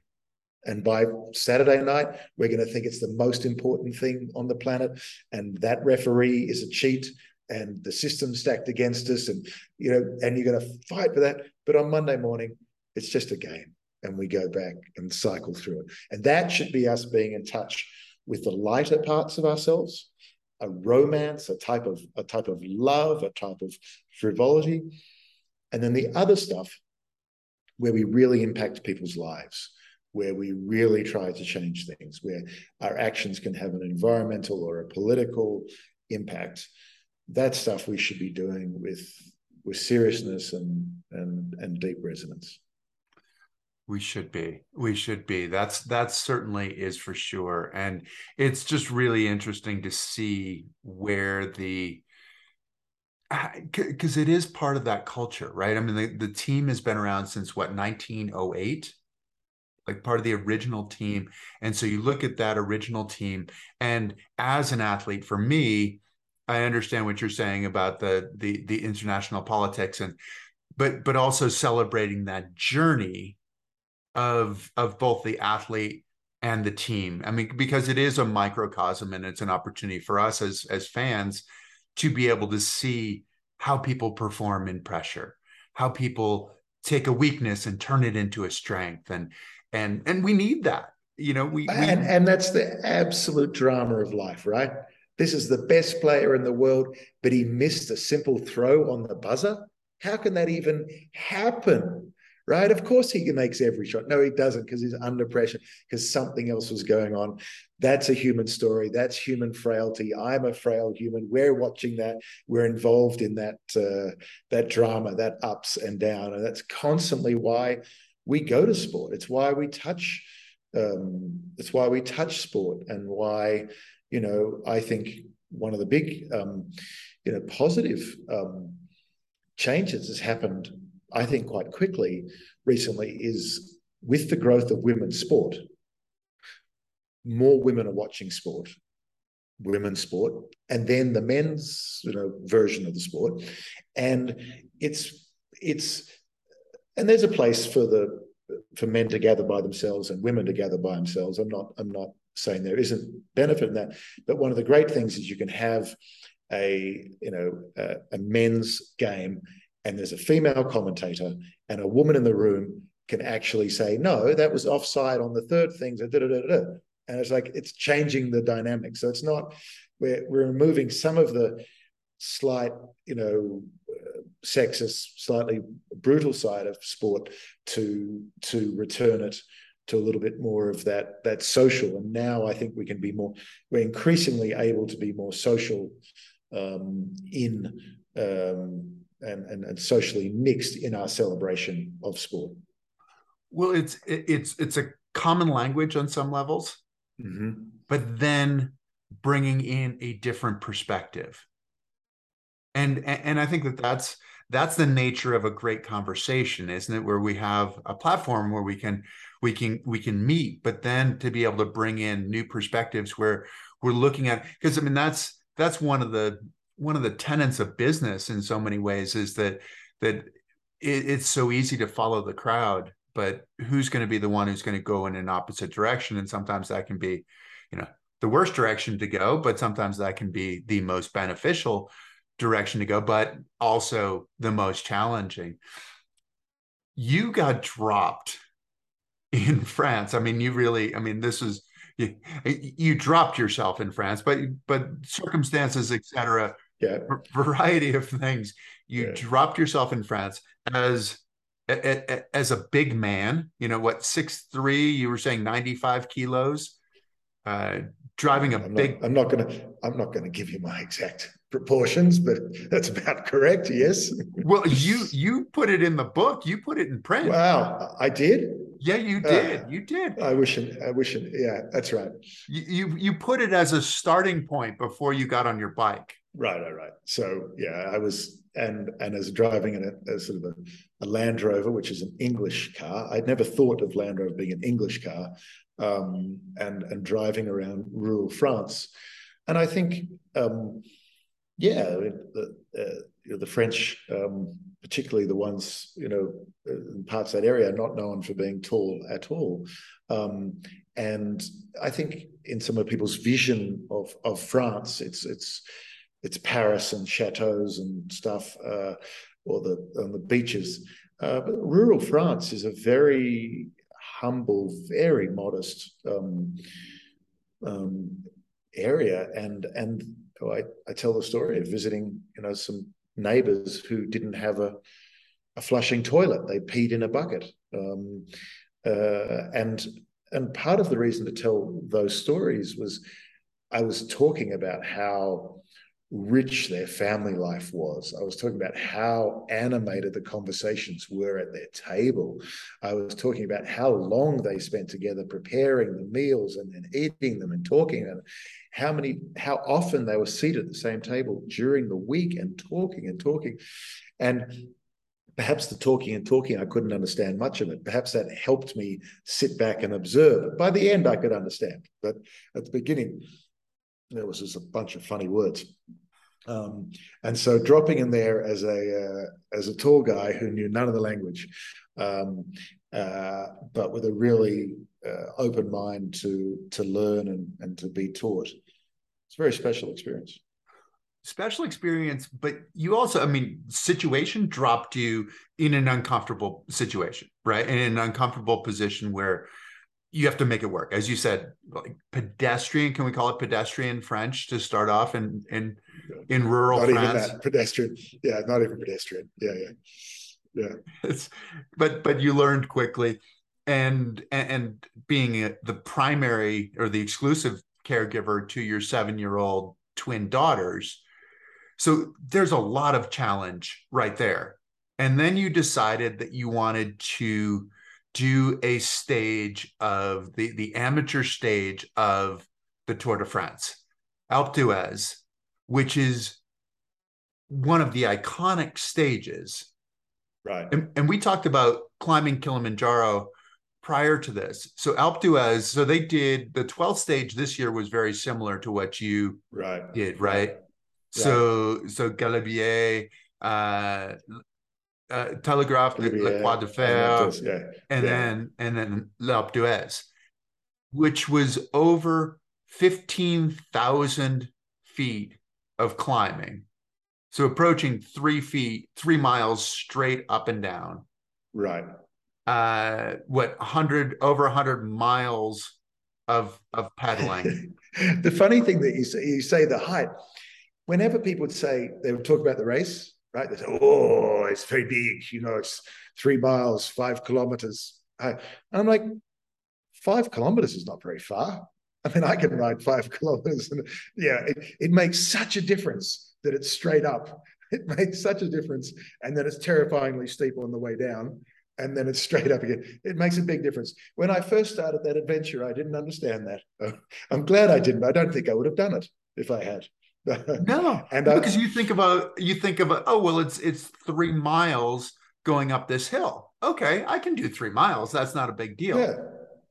And by Saturday night, we're going to think it's the most important thing on the planet. And that referee is a cheat and the system stacked against us. And, you know, and you're going to fight for that. But on Monday morning, it's just a game. And we go back and cycle through it. And that should be us being in touch with the lighter parts of ourselves, a romance, a type of a type of love, a type of frivolity, And then the other stuff where we really impact people's lives, where we really try to change things, where our actions can have an environmental or a political impact. That stuff we should be doing with with seriousness and and and deep resonance. We should be. We should be. That's that certainly is for sure. And it's just really interesting to see where the because it is part of that culture, right? I mean, the, the team has been around since what 1908, like part of the original team. And so you look at that original team, and as an athlete, for me, I understand what you're saying about the the the international politics and but but also celebrating that journey of of both the athlete and the team. I mean, because it is a microcosm and it's an opportunity for us as as fans to be able to see how people perform in pressure, how people take a weakness and turn it into a strength, and and and we need that. You know, we, we and and that's the absolute drama of life, right? This is the best player in the world, but he missed a simple throw on the buzzer. How can that even happen? right? Of course he makes every shot. No, he doesn't because he's under pressure because something else was going on. That's a human story. That's human frailty. I'm a frail human. We're watching that. We're involved in that uh, that drama, that ups and down, and that's constantly why we go to sport. It's why we touch. Um, it's why we touch sport, and why you know I think one of the big um, you know positive um, changes has happened I think, quite quickly recently is with the growth of women's sport, more women are watching sport, women's sport, and then the men's you know version of the sport, and it's it's and there's a place for the for men to gather by themselves and women to gather by themselves. I'm not I'm not saying there isn't benefit in that, but one of the great things is you can have a you know a, a men's game and there's a female commentator and a woman in the room can actually say, no, that was offside on the third thing. So da, da, da. And it's like it's changing the dynamic. So it's not we're we're removing some of the slight, you know, sexist, slightly brutal side of sport to to return it to a little bit more of that that social. And now I think we can be more. We're increasingly able to be more social um, in um, and, and, and socially mixed in our celebration of sport. Well, it's it's it's a common language on some levels, mm-hmm. but then bringing in a different perspective, and and I think that that's that's the nature of a great conversation, isn't it? Where we have a platform where we can we can we can meet, but then to be able to bring in new perspectives where we're looking at because I mean that's that's one of the one of the tenets of business in so many ways is that that it, it's so easy to follow the crowd but who's going to be the one who's going to go in an opposite direction and sometimes that can be you know the worst direction to go but sometimes that can be the most beneficial direction to go but also the most challenging you got dropped in france i mean you really i mean this is you, you dropped yourself in france but but circumstances etc yeah. variety of things. You yeah. dropped yourself in France as as a big man. You know what? Six three. You were saying ninety five kilos. Uh, driving a I'm big. Not, I'm not gonna. I'm not gonna give you my exact proportions, but that's about correct. Yes. well, you you put it in the book. You put it in print. Wow, I did. Yeah, you did. Uh, you did. I wish. I wish. Yeah, that's right. You, you you put it as a starting point before you got on your bike. Right, right, right. So yeah, I was and and as driving in a, a sort of a, a, Land Rover, which is an English car. I'd never thought of Land Rover being an English car, um, and and driving around rural France, and I think um, yeah, the uh, you know, the French, um, particularly the ones you know in parts of that area, are not known for being tall at all. Um, and I think in some of people's vision of of France, it's it's it's Paris and chateaus and stuff, uh, or the on the beaches. Uh, but rural France is a very humble, very modest um, um, area, and and oh, I, I tell the story of visiting, you know, some neighbors who didn't have a a flushing toilet. They peed in a bucket. Um, uh, and and part of the reason to tell those stories was I was talking about how rich their family life was. I was talking about how animated the conversations were at their table. I was talking about how long they spent together preparing the meals and then eating them and talking and how many how often they were seated at the same table during the week and talking and talking. And perhaps the talking and talking, I couldn't understand much of it. Perhaps that helped me sit back and observe. By the end, I could understand. But at the beginning, there was just a bunch of funny words. Um, and so dropping in there as a uh, as a tall guy who knew none of the language, um, uh, but with a really uh, open mind to to learn and, and to be taught. It's a very special experience. Special experience, but you also, I mean, situation dropped you in an uncomfortable situation, right? In an uncomfortable position where you have to make it work. As you said, like pedestrian, can we call it pedestrian French to start off in in in rural not France? even that pedestrian. Yeah, not even pedestrian. Yeah, yeah. Yeah. It's, but but you learned quickly and and being a, the primary or the exclusive caregiver to your 7-year-old twin daughters. So there's a lot of challenge right there. And then you decided that you wanted to do a stage of the the amateur stage of the Tour de France, Alpe d'Huez, which is one of the iconic stages. Right. And, and, we talked about climbing Kilimanjaro prior to this. So Alpe d'Huez, so they did the 12th stage this year was very similar to what you right. did, right? right. So so Galibier, uh, uh, Telegraph, Le, Le Croix de Fer, yeah. and yeah. then and then L'Alpe d'Huez, which was over fifteen thousand feet of climbing, so approaching three feet, three miles straight up and down. Right. Uh, what hundred over hundred miles of of pedaling. the funny thing that you say, you say the height. Whenever people would say they would talk about the race, right? They say, oh, it's very big, you know, it's three miles, five kilometers. And I'm like, five kilometers is not very far. I mean, I can ride five kilometers. And yeah, it, it makes such a difference that it's straight up. It makes such a difference. And then it's terrifyingly steep on the way down. And then it's straight up again. It makes a big difference. When I first started that adventure, I didn't understand that. I'm glad I didn't. I don't think I would have done it if I had. no, and because I, you think about you think about oh well it's it's three miles going up this hill. Okay, I can do three miles. That's not a big deal. Yeah,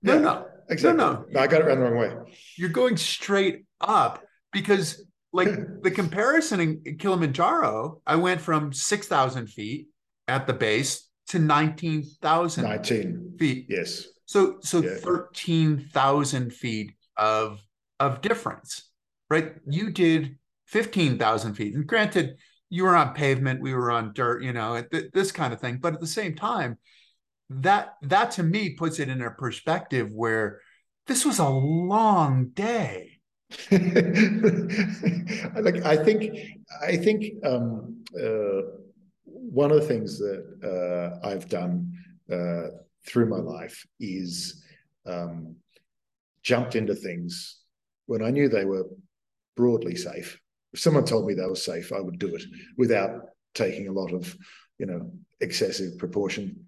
no, yeah, no, exactly. No, no. no, I got it around the wrong way. You're going straight up because like the comparison in Kilimanjaro, I went from six thousand feet at the base to nineteen thousand 19 feet. Yes. So so yeah. thirteen thousand feet of of difference right? You did 15,000 feet. And granted, you were on pavement, we were on dirt, you know, th- this kind of thing. But at the same time, that that to me puts it in a perspective where this was a long day. like I think I think um, uh, one of the things that uh, I've done uh, through my life is um, jumped into things when I knew they were broadly safe. If someone told me they were safe, I would do it without taking a lot of, you know, excessive proportion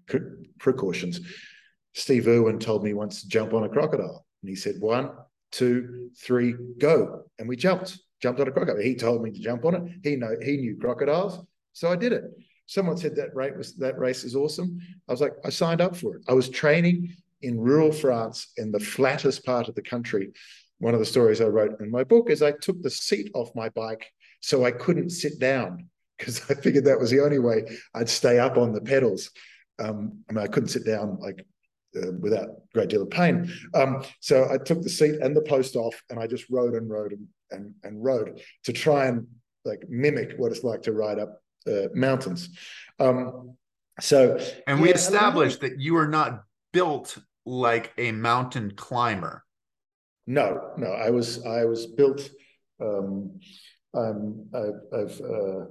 precautions. Steve Irwin told me once to jump on a crocodile, and he said one, two, three, go, and we jumped, jumped on a crocodile. He told me to jump on it. He know he knew crocodiles, so I did it. Someone said that rate was that race is awesome. I was like, I signed up for it. I was training in rural France in the flattest part of the country one of the stories I wrote in my book is I took the seat off my bike so I couldn't sit down because I figured that was the only way I'd stay up on the pedals. Um, I mean, I couldn't sit down like uh, without a great deal of pain. Um, so I took the seat and the post off, and I just rode and rode and and, and rode to try and like mimic what it's like to ride up uh, mountains. Um, so, and we yeah, established that you are not built like a mountain climber. No, no. I was I was built. Um, I'm I, have uh,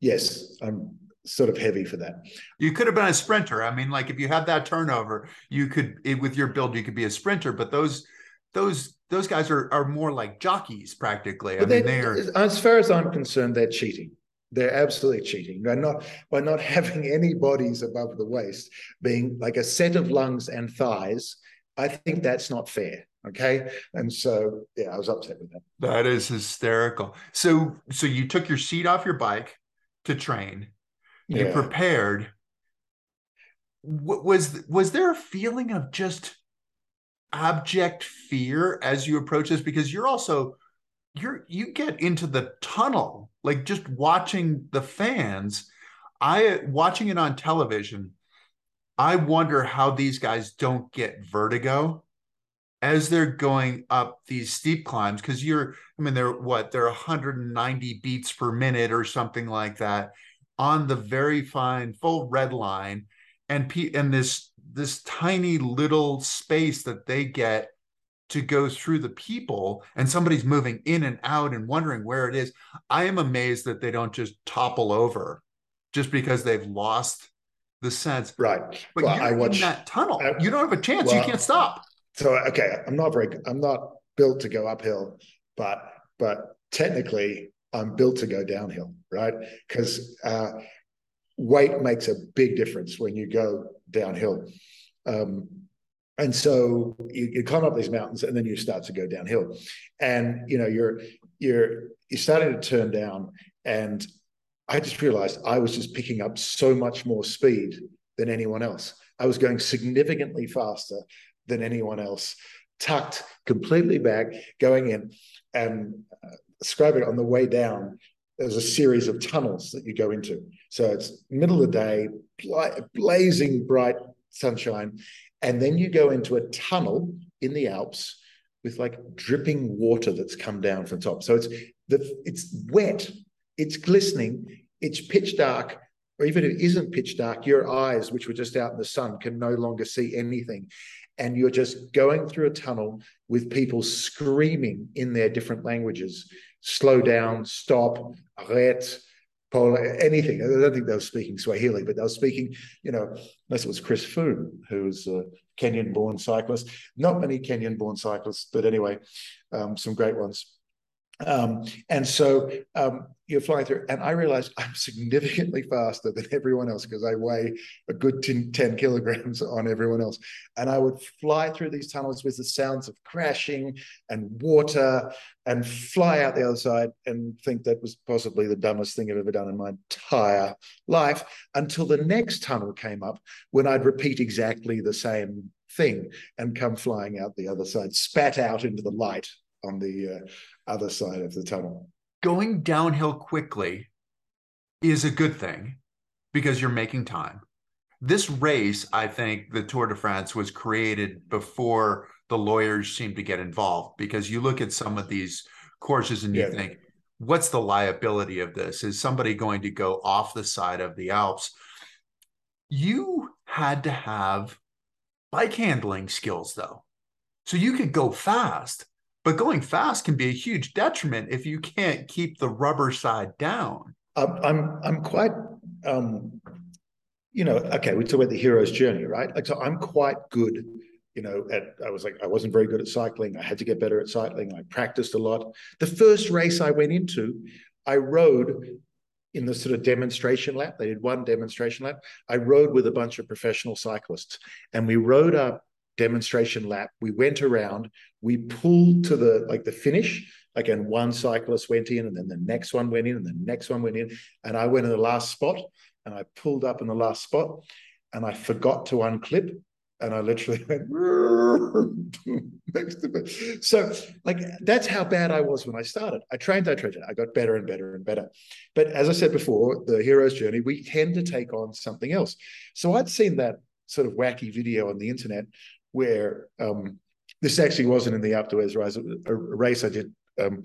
yes. I'm sort of heavy for that. You could have been a sprinter. I mean, like if you had that turnover, you could it, with your build, you could be a sprinter. But those those those guys are are more like jockeys practically. But I mean, they are as far as I'm concerned, they're cheating. They're absolutely cheating. They're not by not having any bodies above the waist, being like a set of lungs and thighs. I think that's not fair. Okay. And so yeah, I was upset with that. That is hysterical. So so you took your seat off your bike to train. You yeah. prepared. Was was there a feeling of just abject fear as you approach this? Because you're also you're you get into the tunnel like just watching the fans i watching it on television i wonder how these guys don't get vertigo as they're going up these steep climbs because you're i mean they're what they're 190 beats per minute or something like that on the very fine full red line. And and this this tiny little space that they get to go through the people and somebody's moving in and out and wondering where it is i am amazed that they don't just topple over just because they've lost the sense. Right. But well, you're I watch, in that tunnel. I, you don't have a chance. Well, you can't stop so okay i'm not very i'm not built to go uphill but but technically i'm built to go downhill right? Because uh, weight makes a big difference when you go downhill. Um, and so you, you climb up these mountains and then you start to go downhill. And you know you're you're you're starting to turn down. And i just realized i was just picking up so much more speed than anyone else. I was going significantly faster than anyone else tucked completely back going in and uh, it on the way down there's a series of tunnels that you go into so it's middle of the day blazing bright sunshine and then you go into a tunnel in the Alps with like dripping water that's come down from the top. So it's the it's wet, it's glistening, it's pitch dark, or even if it isn't pitch dark, your eyes, which were just out in the sun, can no longer see anything. And you're just going through a tunnel with people screaming in their different languages. Slow down, stop, arrête, anything. I don't think they were speaking Swahili, but they were speaking, you know, unless it was Chris Froome, who was a Kenyan-born cyclist. Not many Kenyan-born cyclists, but anyway, um, some great ones. Um, and so um, you're flying through, and I realized I'm significantly faster than everyone else because I weigh a good 10, 10, kilograms on everyone else. And I would fly through these tunnels with the sounds of crashing and water and fly out the other side and think that was possibly the dumbest thing I've ever done in my entire life until the next tunnel came up when I'd repeat exactly the same thing and come flying out the other side, spat out into the light on the uh, other side of the tunnel. Going downhill quickly is a good thing because you're making time. This race, I think, the Tour de France was created before the lawyers seemed to get involved because you look at some of these courses and you yeah. think, what's the liability of this? Is somebody going to go off the side of the Alps? You had to have bike handling skills, though. So you could go fast, but going fast can be a huge detriment if you can't keep the rubber side down. I'm I'm quite um, you know okay we talk about the hero's journey right? Like so I'm quite good you know at I was like I wasn't very good at cycling. I had to get better at cycling. I practiced a lot. The first race I went into I rode in the sort of demonstration lap. They did one demonstration lap. I rode with a bunch of professional cyclists and we rode up demonstration lap. We went around, we pulled to the like the finish. Like, and one cyclist went in, and then the next one went in, and the next one went in. And I went in the last spot, and I pulled up in the last spot, and I forgot to unclip. And I literally went next to me. So, like, that's how bad I was when I started. I trained, I trained, I got better and better and better. But as I said before, the hero's journey, we tend to take on something else. So I'd seen that sort of wacky video on the internet where um, this actually wasn't in the d'Huez race, a race I did um,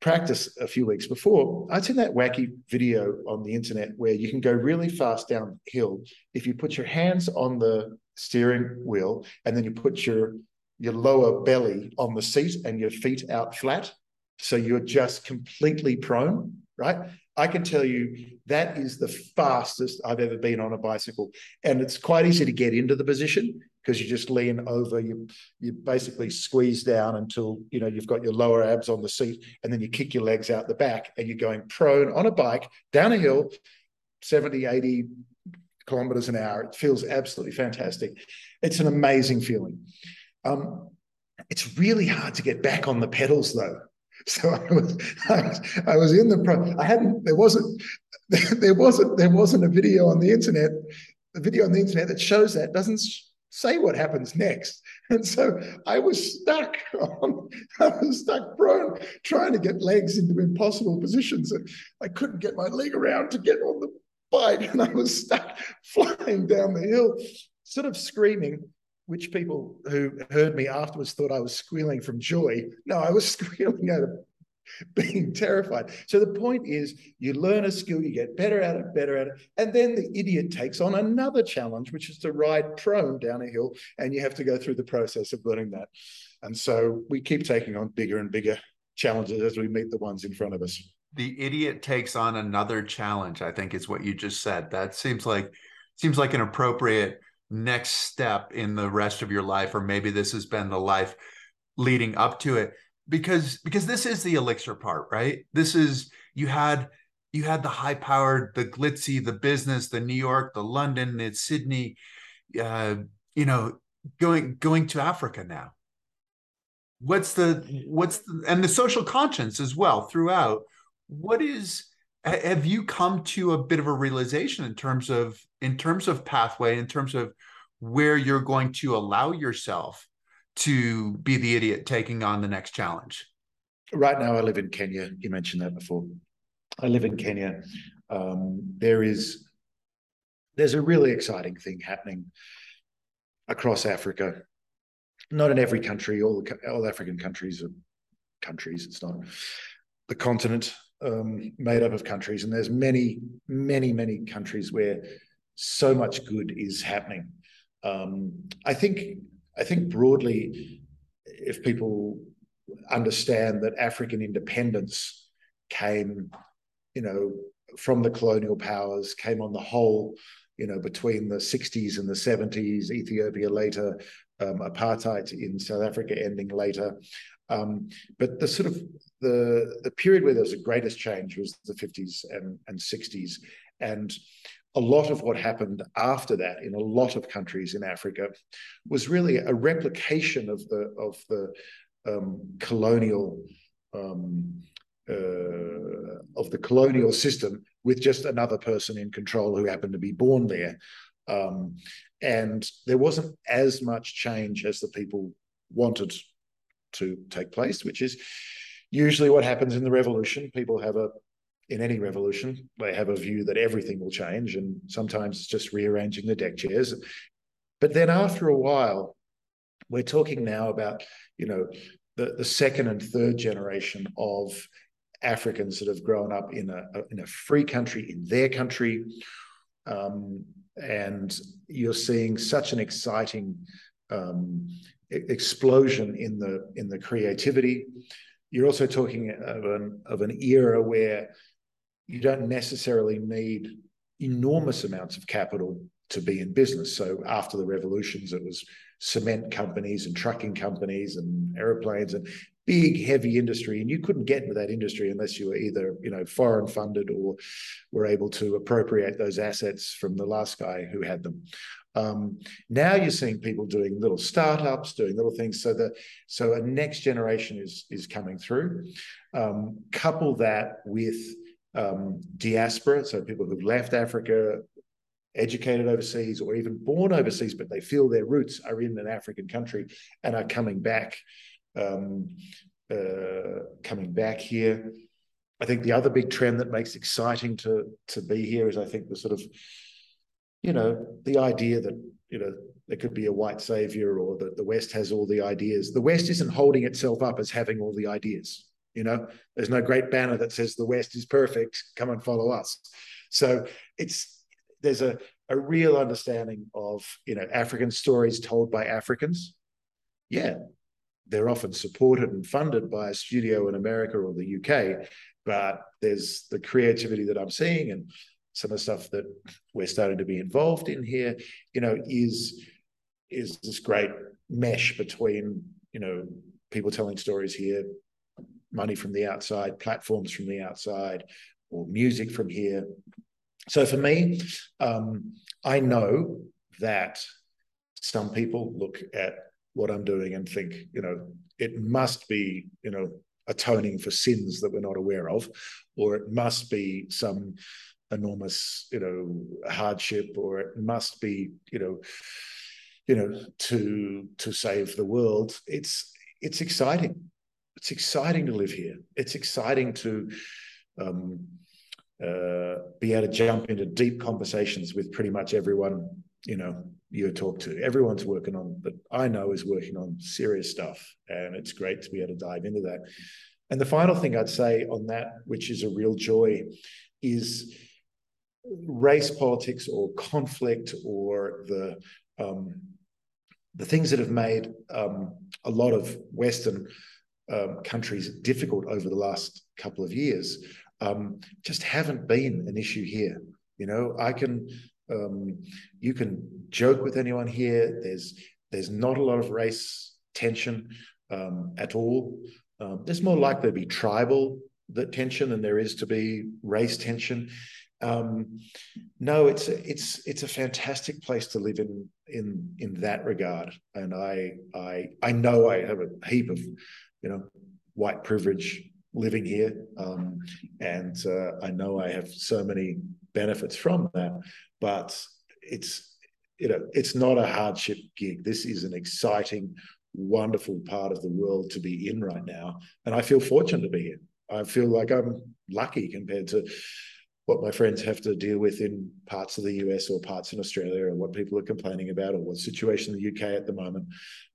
practice a few weeks before. I'd seen that wacky video on the internet where you can go really fast downhill if you put your hands on the steering wheel and then you put your your lower belly on the seat and your feet out flat. So you're just completely prone, right? I can tell you that is the fastest I've ever been on a bicycle. And it's quite easy to get into the position because you just lean over, you you basically squeeze down until you know you've got your lower abs on the seat, and then you kick your legs out the back, and you're going prone on a bike down a hill, 70, 80 kilometers an hour. It feels absolutely fantastic. It's an amazing feeling. Um, it's really hard to get back on the pedals though. So I was, I was, I was in the pro. I hadn't. There wasn't. There wasn't. There wasn't a video on the internet. The video on the internet that shows that doesn't say what happens next. And so I was stuck on. I was stuck prone, trying to get legs into impossible positions. And I couldn't get my leg around to get on the bike, and I was stuck flying down the hill, sort of screaming which people who heard me afterwards thought I was squealing from joy. No, I was squealing out of being terrified. So the point is, you learn a skill, you get better at it, better at it, and then the idiot takes on another challenge, which is to ride prone down a hill, and you have to go through the process of learning that. And so we keep taking on bigger and bigger challenges as we meet the ones in front of us. The idiot takes on another challenge. I think is what you just said. That seems like seems like an appropriate next step in the rest of your life or maybe this has been the life leading up to it because because this is the elixir part right? This is you had you had the high powered the glitzy the business the new york the london the sydney uh you know going going to africa now. What's the what's the, and the social conscience as well throughout. What is have you come to a bit of a realization in terms of in terms of pathway in terms of where you're going to allow yourself to be the idiot taking on the next challenge. Right now i live in kenya. You mentioned that before. I live in kenya. Um, there is there's a really exciting thing happening across africa. Not in every country. All the all african countries are countries. It's not the continent um, made up of countries, and there's many, many, many countries where so much good is happening. Um, I think, I think broadly, if people understand that African independence came, you know, from the colonial powers, came on the whole, you know, between the 60s and the 70s, Ethiopia later, um, apartheid in South Africa ending later. Um, but the sort of the the period where there was the greatest change was the 50s and, and 60s. And a lot of what happened after that in a lot of countries in Africa was really a replication of the of the um, colonial um, uh, of the colonial system with just another person in control who happened to be born there. Um, and there wasn't as much change as the people wanted to take place, which is usually what happens in the revolution. People have a, in any revolution, they have a view that everything will change, and sometimes it's just rearranging the deck chairs. But then after a while, we're talking now about, you know, the, the second and third generation of Africans that have grown up in a, in a free country, in their country. Um, and you're seeing such an exciting um, explosion in the in the creativity. You're also talking of an of an era where you don't necessarily need enormous amounts of capital to be in business. So after the revolutions, it was cement companies and trucking companies and airplanes and big heavy industry and you couldn't get into that industry unless you were either you know foreign funded or were able to appropriate those assets from the last guy who had them um, now you're seeing people doing little startups, doing little things. So that so a next generation is is coming through. Um, couple that with um, diaspora, so people who've left Africa, educated overseas, or even born overseas, but they feel their roots are in an African country and are coming back, um, uh, coming back here. I think the other big trend that makes exciting to to be here is I think the sort of you know, the idea that, you know, there could be a white savior or that the West has all the ideas. The West isn't holding itself up as having all the ideas. You know, there's no great banner that says the West is perfect. Come and follow us. So it's there's a, a real understanding of you know African stories told by Africans. Yeah, they're often supported and funded by a studio in America or the UK, but there's the creativity that I'm seeing and some of the stuff that we're starting to be involved in here, you know, is is this great mesh between, you know, people telling stories here, money from the outside, platforms from the outside, or music from here. So for me, um, I know that some people look at what I'm doing and think, you know, it must be, you know, atoning for sins that we're not aware of, or it must be some enormous, you know, hardship, or it must be, you know, you know, to to save the world. It's it's exciting. It's exciting to live here. It's exciting to um, uh, be able to jump into deep conversations with pretty much everyone you know you talk to. Everyone's working on, but I know is working on serious stuff, and it's great to be able to dive into that. And the final thing I'd say on that, which is a real joy, is race politics or conflict or the um, the things that have made um, a lot of Western um, countries difficult over the last couple of years um, just haven't been an issue here. You know, I can um, you can joke with anyone here. There's there's not a lot of race tension um, at all. Um, there's more likely to be tribal tension than there is to be race tension. Um, no, it's it's it's a fantastic place to live in in in that regard, and I I I know I have a heap of you know white privilege living here, um, and uh, I know I have so many benefits from that. But it's you know it's not a hardship gig. This is an exciting, wonderful part of the world to be in right now, and I feel fortunate to be here. I feel like I'm lucky compared to what my friends have to deal with in parts of the US or parts in Australia, or what people are complaining about, or what situation in the UK at the moment.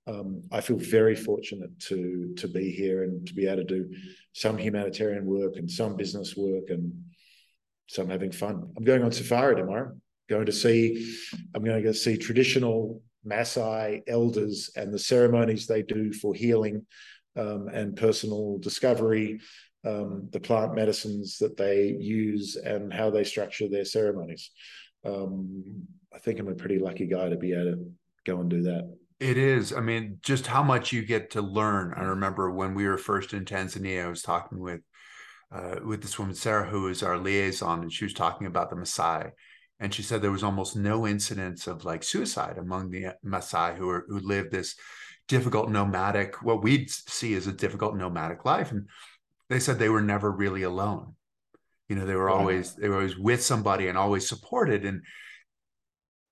Um, I feel very fortunate to to be here and to be able to do some humanitarian work and some business work and some having fun. I'm going on safari tomorrow. Going to see, I'm going to go see traditional Maasai elders and the ceremonies they do for healing um, and personal discovery um, the plant medicines that they use and how they structure their ceremonies. Um, I think I'm a pretty lucky guy to be able to go and do that. It is. I mean, just how much you get to learn. I remember when we were first in Tanzania, I was talking with uh, with this woman Sarah, who is our liaison, and she was talking about the Maasai, and she said there was almost no incidents of like suicide among the Maasai who are who live this difficult nomadic, what we'd see as a difficult nomadic life, and they said they were never really alone. You know they were always they were always with somebody and always supported. And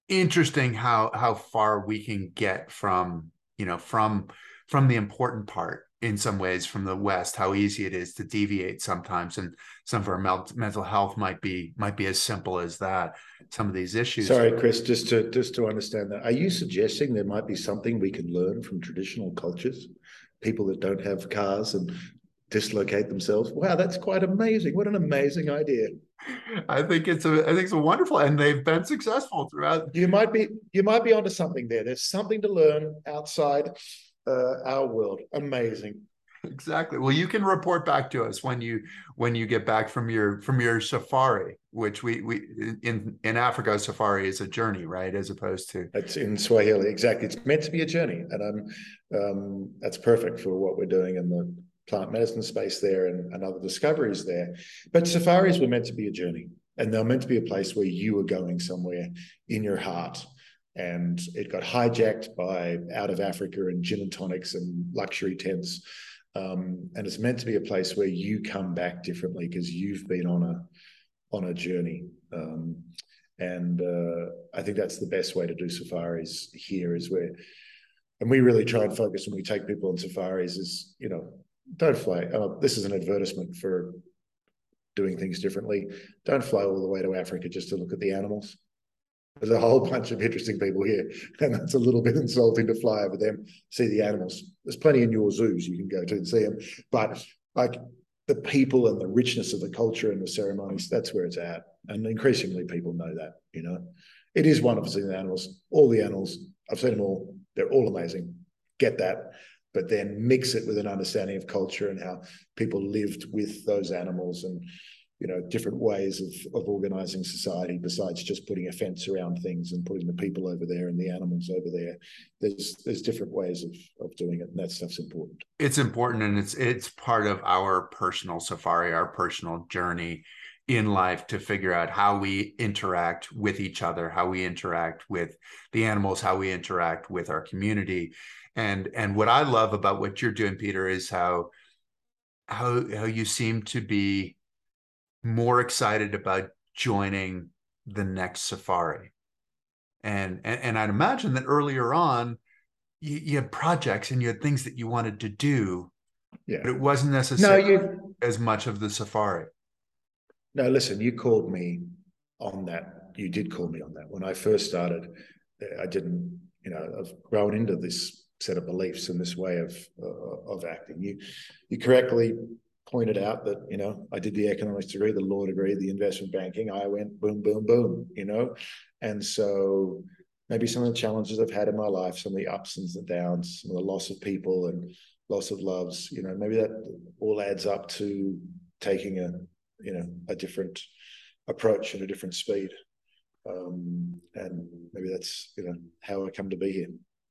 interesting how how far we can get from you know from from the important part in some ways from the west how easy it is to deviate sometimes. And some of our mental health might be might be as simple as that some of these issues. Sorry chris just to just to understand that are you suggesting there might be something we can learn from traditional cultures? People that don't have cars and dislocate themselves. Wow, that's quite amazing. What an amazing idea. I think it's a I think it's a wonderful and they've been successful throughout. You might be you might be onto something there. There's something to learn outside uh, our world. Amazing. Exactly. Well, you can report back to us when you when you get back from your from your safari, which we we in in Africa safari is a journey, right? As opposed to it's in Swahili. Exactly. It's meant to be a journey, and um, um that's perfect for what we're doing in the plant medicine space there and, and other discoveries there. But safaris were meant to be a journey and they're meant to be a place where you were going somewhere in your heart. And it got hijacked by out of Africa and gin and tonics and luxury tents. Um, and it's meant to be a place where you come back differently because you've been on a on a journey. Um, and uh, I think that's the best way to do safaris here is where, and we really try and focus when we take people on safaris is, you know, don't fly. Uh, this is an advertisement for doing things differently. Don't fly all the way to Africa just to look at the animals. There's a whole bunch of interesting people here, and that's a little bit insulting to fly over them, see the animals. There's plenty in your zoos you can go to and see them, but like the people and the richness of the culture and the ceremonies, that's where it's at. And increasingly, people know that. You know, it is wonderful seeing the animals. All the animals, I've seen them all. They're all amazing. Get that but then mix it with an understanding of culture and how people lived with those animals and you know different ways of of organizing society besides just putting a fence around things and putting the people over there and the animals over there. There's there's different ways of of doing it and that stuff's important. It's important and it's it's part of our personal safari our personal journey in life to figure out how we interact with each other how we interact with the animals how we interact with our community and and what i love about what you're doing peter is how how how you seem to be more excited about joining the next safari. And and, and i'd imagine that earlier on you, you, had projects and you had things that you wanted to do yeah. but it wasn't necessarily no, you, as much of the safari. No listen you called me on that. You did call me on that. When i first started i didn't you know i've grown into this set of beliefs and this way of uh, of acting you you correctly pointed out that you know I did the economics degree, the law degree, the investment banking. I went boom, boom, boom. You know, and so maybe some of the challenges I've had in my life, some of the ups and the downs, some of the loss of people and loss of loves. You know, maybe that all adds up to taking a you know a different approach and a different speed. Um, and maybe that's you know how I come to be here.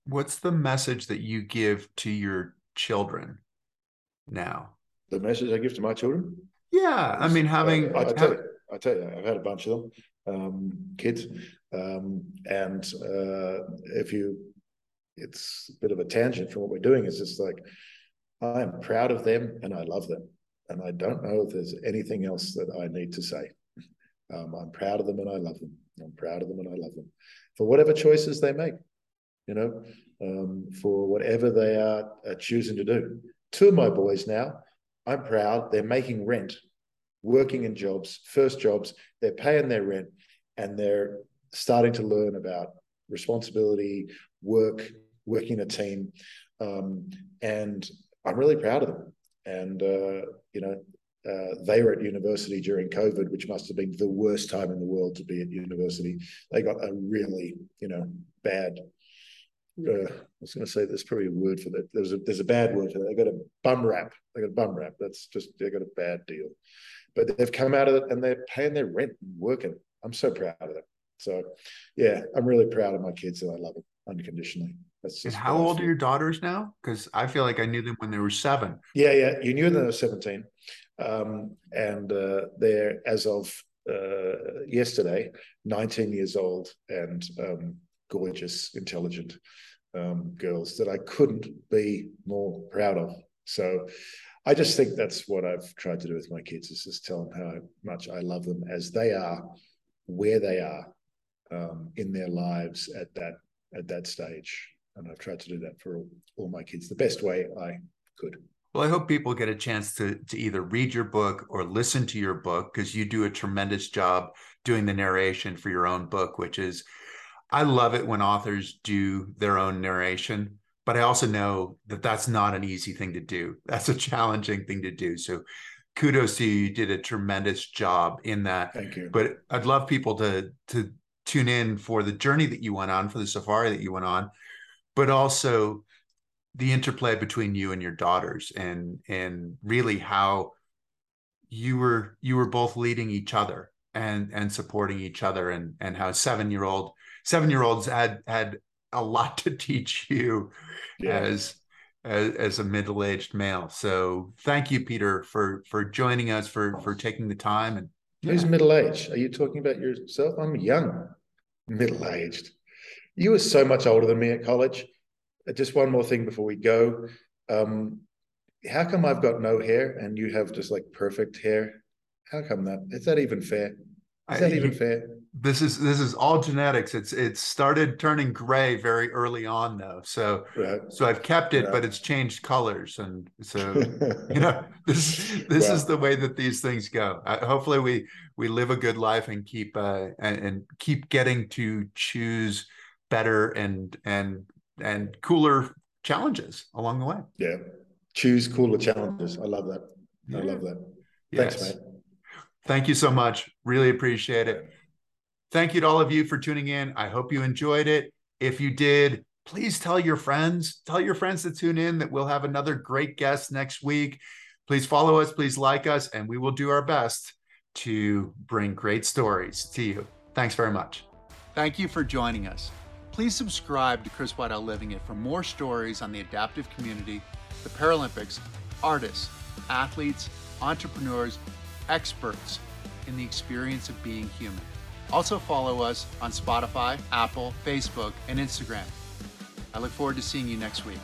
What's the message that you give to your children now? the message I give to my children. Yeah, I mean, having uh, I, tell you, I tell you, I've had a bunch of them, um, kids, um, and uh, if you, it's a bit of a tangent from what we're doing. It's just like I am proud of them and I love them, and I don't know if there's anything else that I need to say. Um, I'm proud of them and I love them. I'm proud of them and I love them for whatever choices they make. You know, um, for whatever they are, are choosing to do. Two of my boys now I'm proud. They're making rent, working in jobs, first jobs. They're paying their rent, and they're starting to learn about responsibility, work, working a team, um, and I'm really proud of them. And uh, you know, uh, they were at university during COVID, which must have been the worst time in the world to be at university. They got a really, you know, bad uh, I was going to say there's probably a word for that. There's a there's a bad word for that. They got a bum rap. They got a bum rap. That's just they got a bad deal. But they've come out of it and they're paying their rent and working. I'm so proud of them. So, yeah, I'm really proud of my kids and I love them unconditionally. That's just. And how old are your daughters now? Because I feel like I knew them when they were seven. Yeah, yeah, you knew them when they were 17, um, and uh, they're as of uh, yesterday, 19 years old and um, gorgeous, intelligent um, girls that I couldn't be more proud of. So I just think that's what I've tried to do with my kids is just tell them how much I love them as they are, where they are um, in their lives at that at that stage. And I've tried to do that for all, all my kids the best way I could. Well, I hope people get a chance to to either read your book or listen to your book because you do a tremendous job doing the narration for your own book, which is I love it when authors do their own narration, but I also know that that's not an easy thing to do. That's a challenging thing to do. So kudos to you. You did a tremendous job in that. Thank you. But I'd love people to to tune in for the journey that you went on, for the safari that you went on, but also the interplay between you and your daughters and and really how you were you were both leading each other and and supporting each other and and how seven year old seven year olds had had a lot to teach you yeah. as, as as a middle aged male. So thank you, Peter, for for joining us for for taking the time and. Yeah. Who's middle aged? Are you talking about yourself? I'm young, middle aged. You were so much older than me at college. Uh, just one more thing before we go. Um, how come I've got no hair and you have just like perfect hair? How come that? Is that even fair? Is that I, even fair? This is this is all genetics. It's it started turning gray very early on though. So right. so i've kept it but it's changed colors. And so you know this this is the way that these things go. Hopefully we we live a good life and keep uh and, and keep getting to choose better and and and cooler challenges along the way. Yeah. Choose cooler challenges. I love that. Yeah. i love that. Yes. thanks mate. Thank you so much. Really appreciate it Thank you to all of you for tuning in. I hope you enjoyed it. If you did, please tell your friends, tell your friends to tune in that we'll have another great guest next week. Please follow us, please like us, and we will do our best to bring great stories to you. Thanks very much. Thank you for joining us. Please subscribe to Chris Waddell Living It for more stories on the adaptive community, the Paralympics, artists, athletes, entrepreneurs, experts in the experience of being human. Also, follow us on Spotify, Apple, Facebook, and Instagram. I look forward to seeing you next week.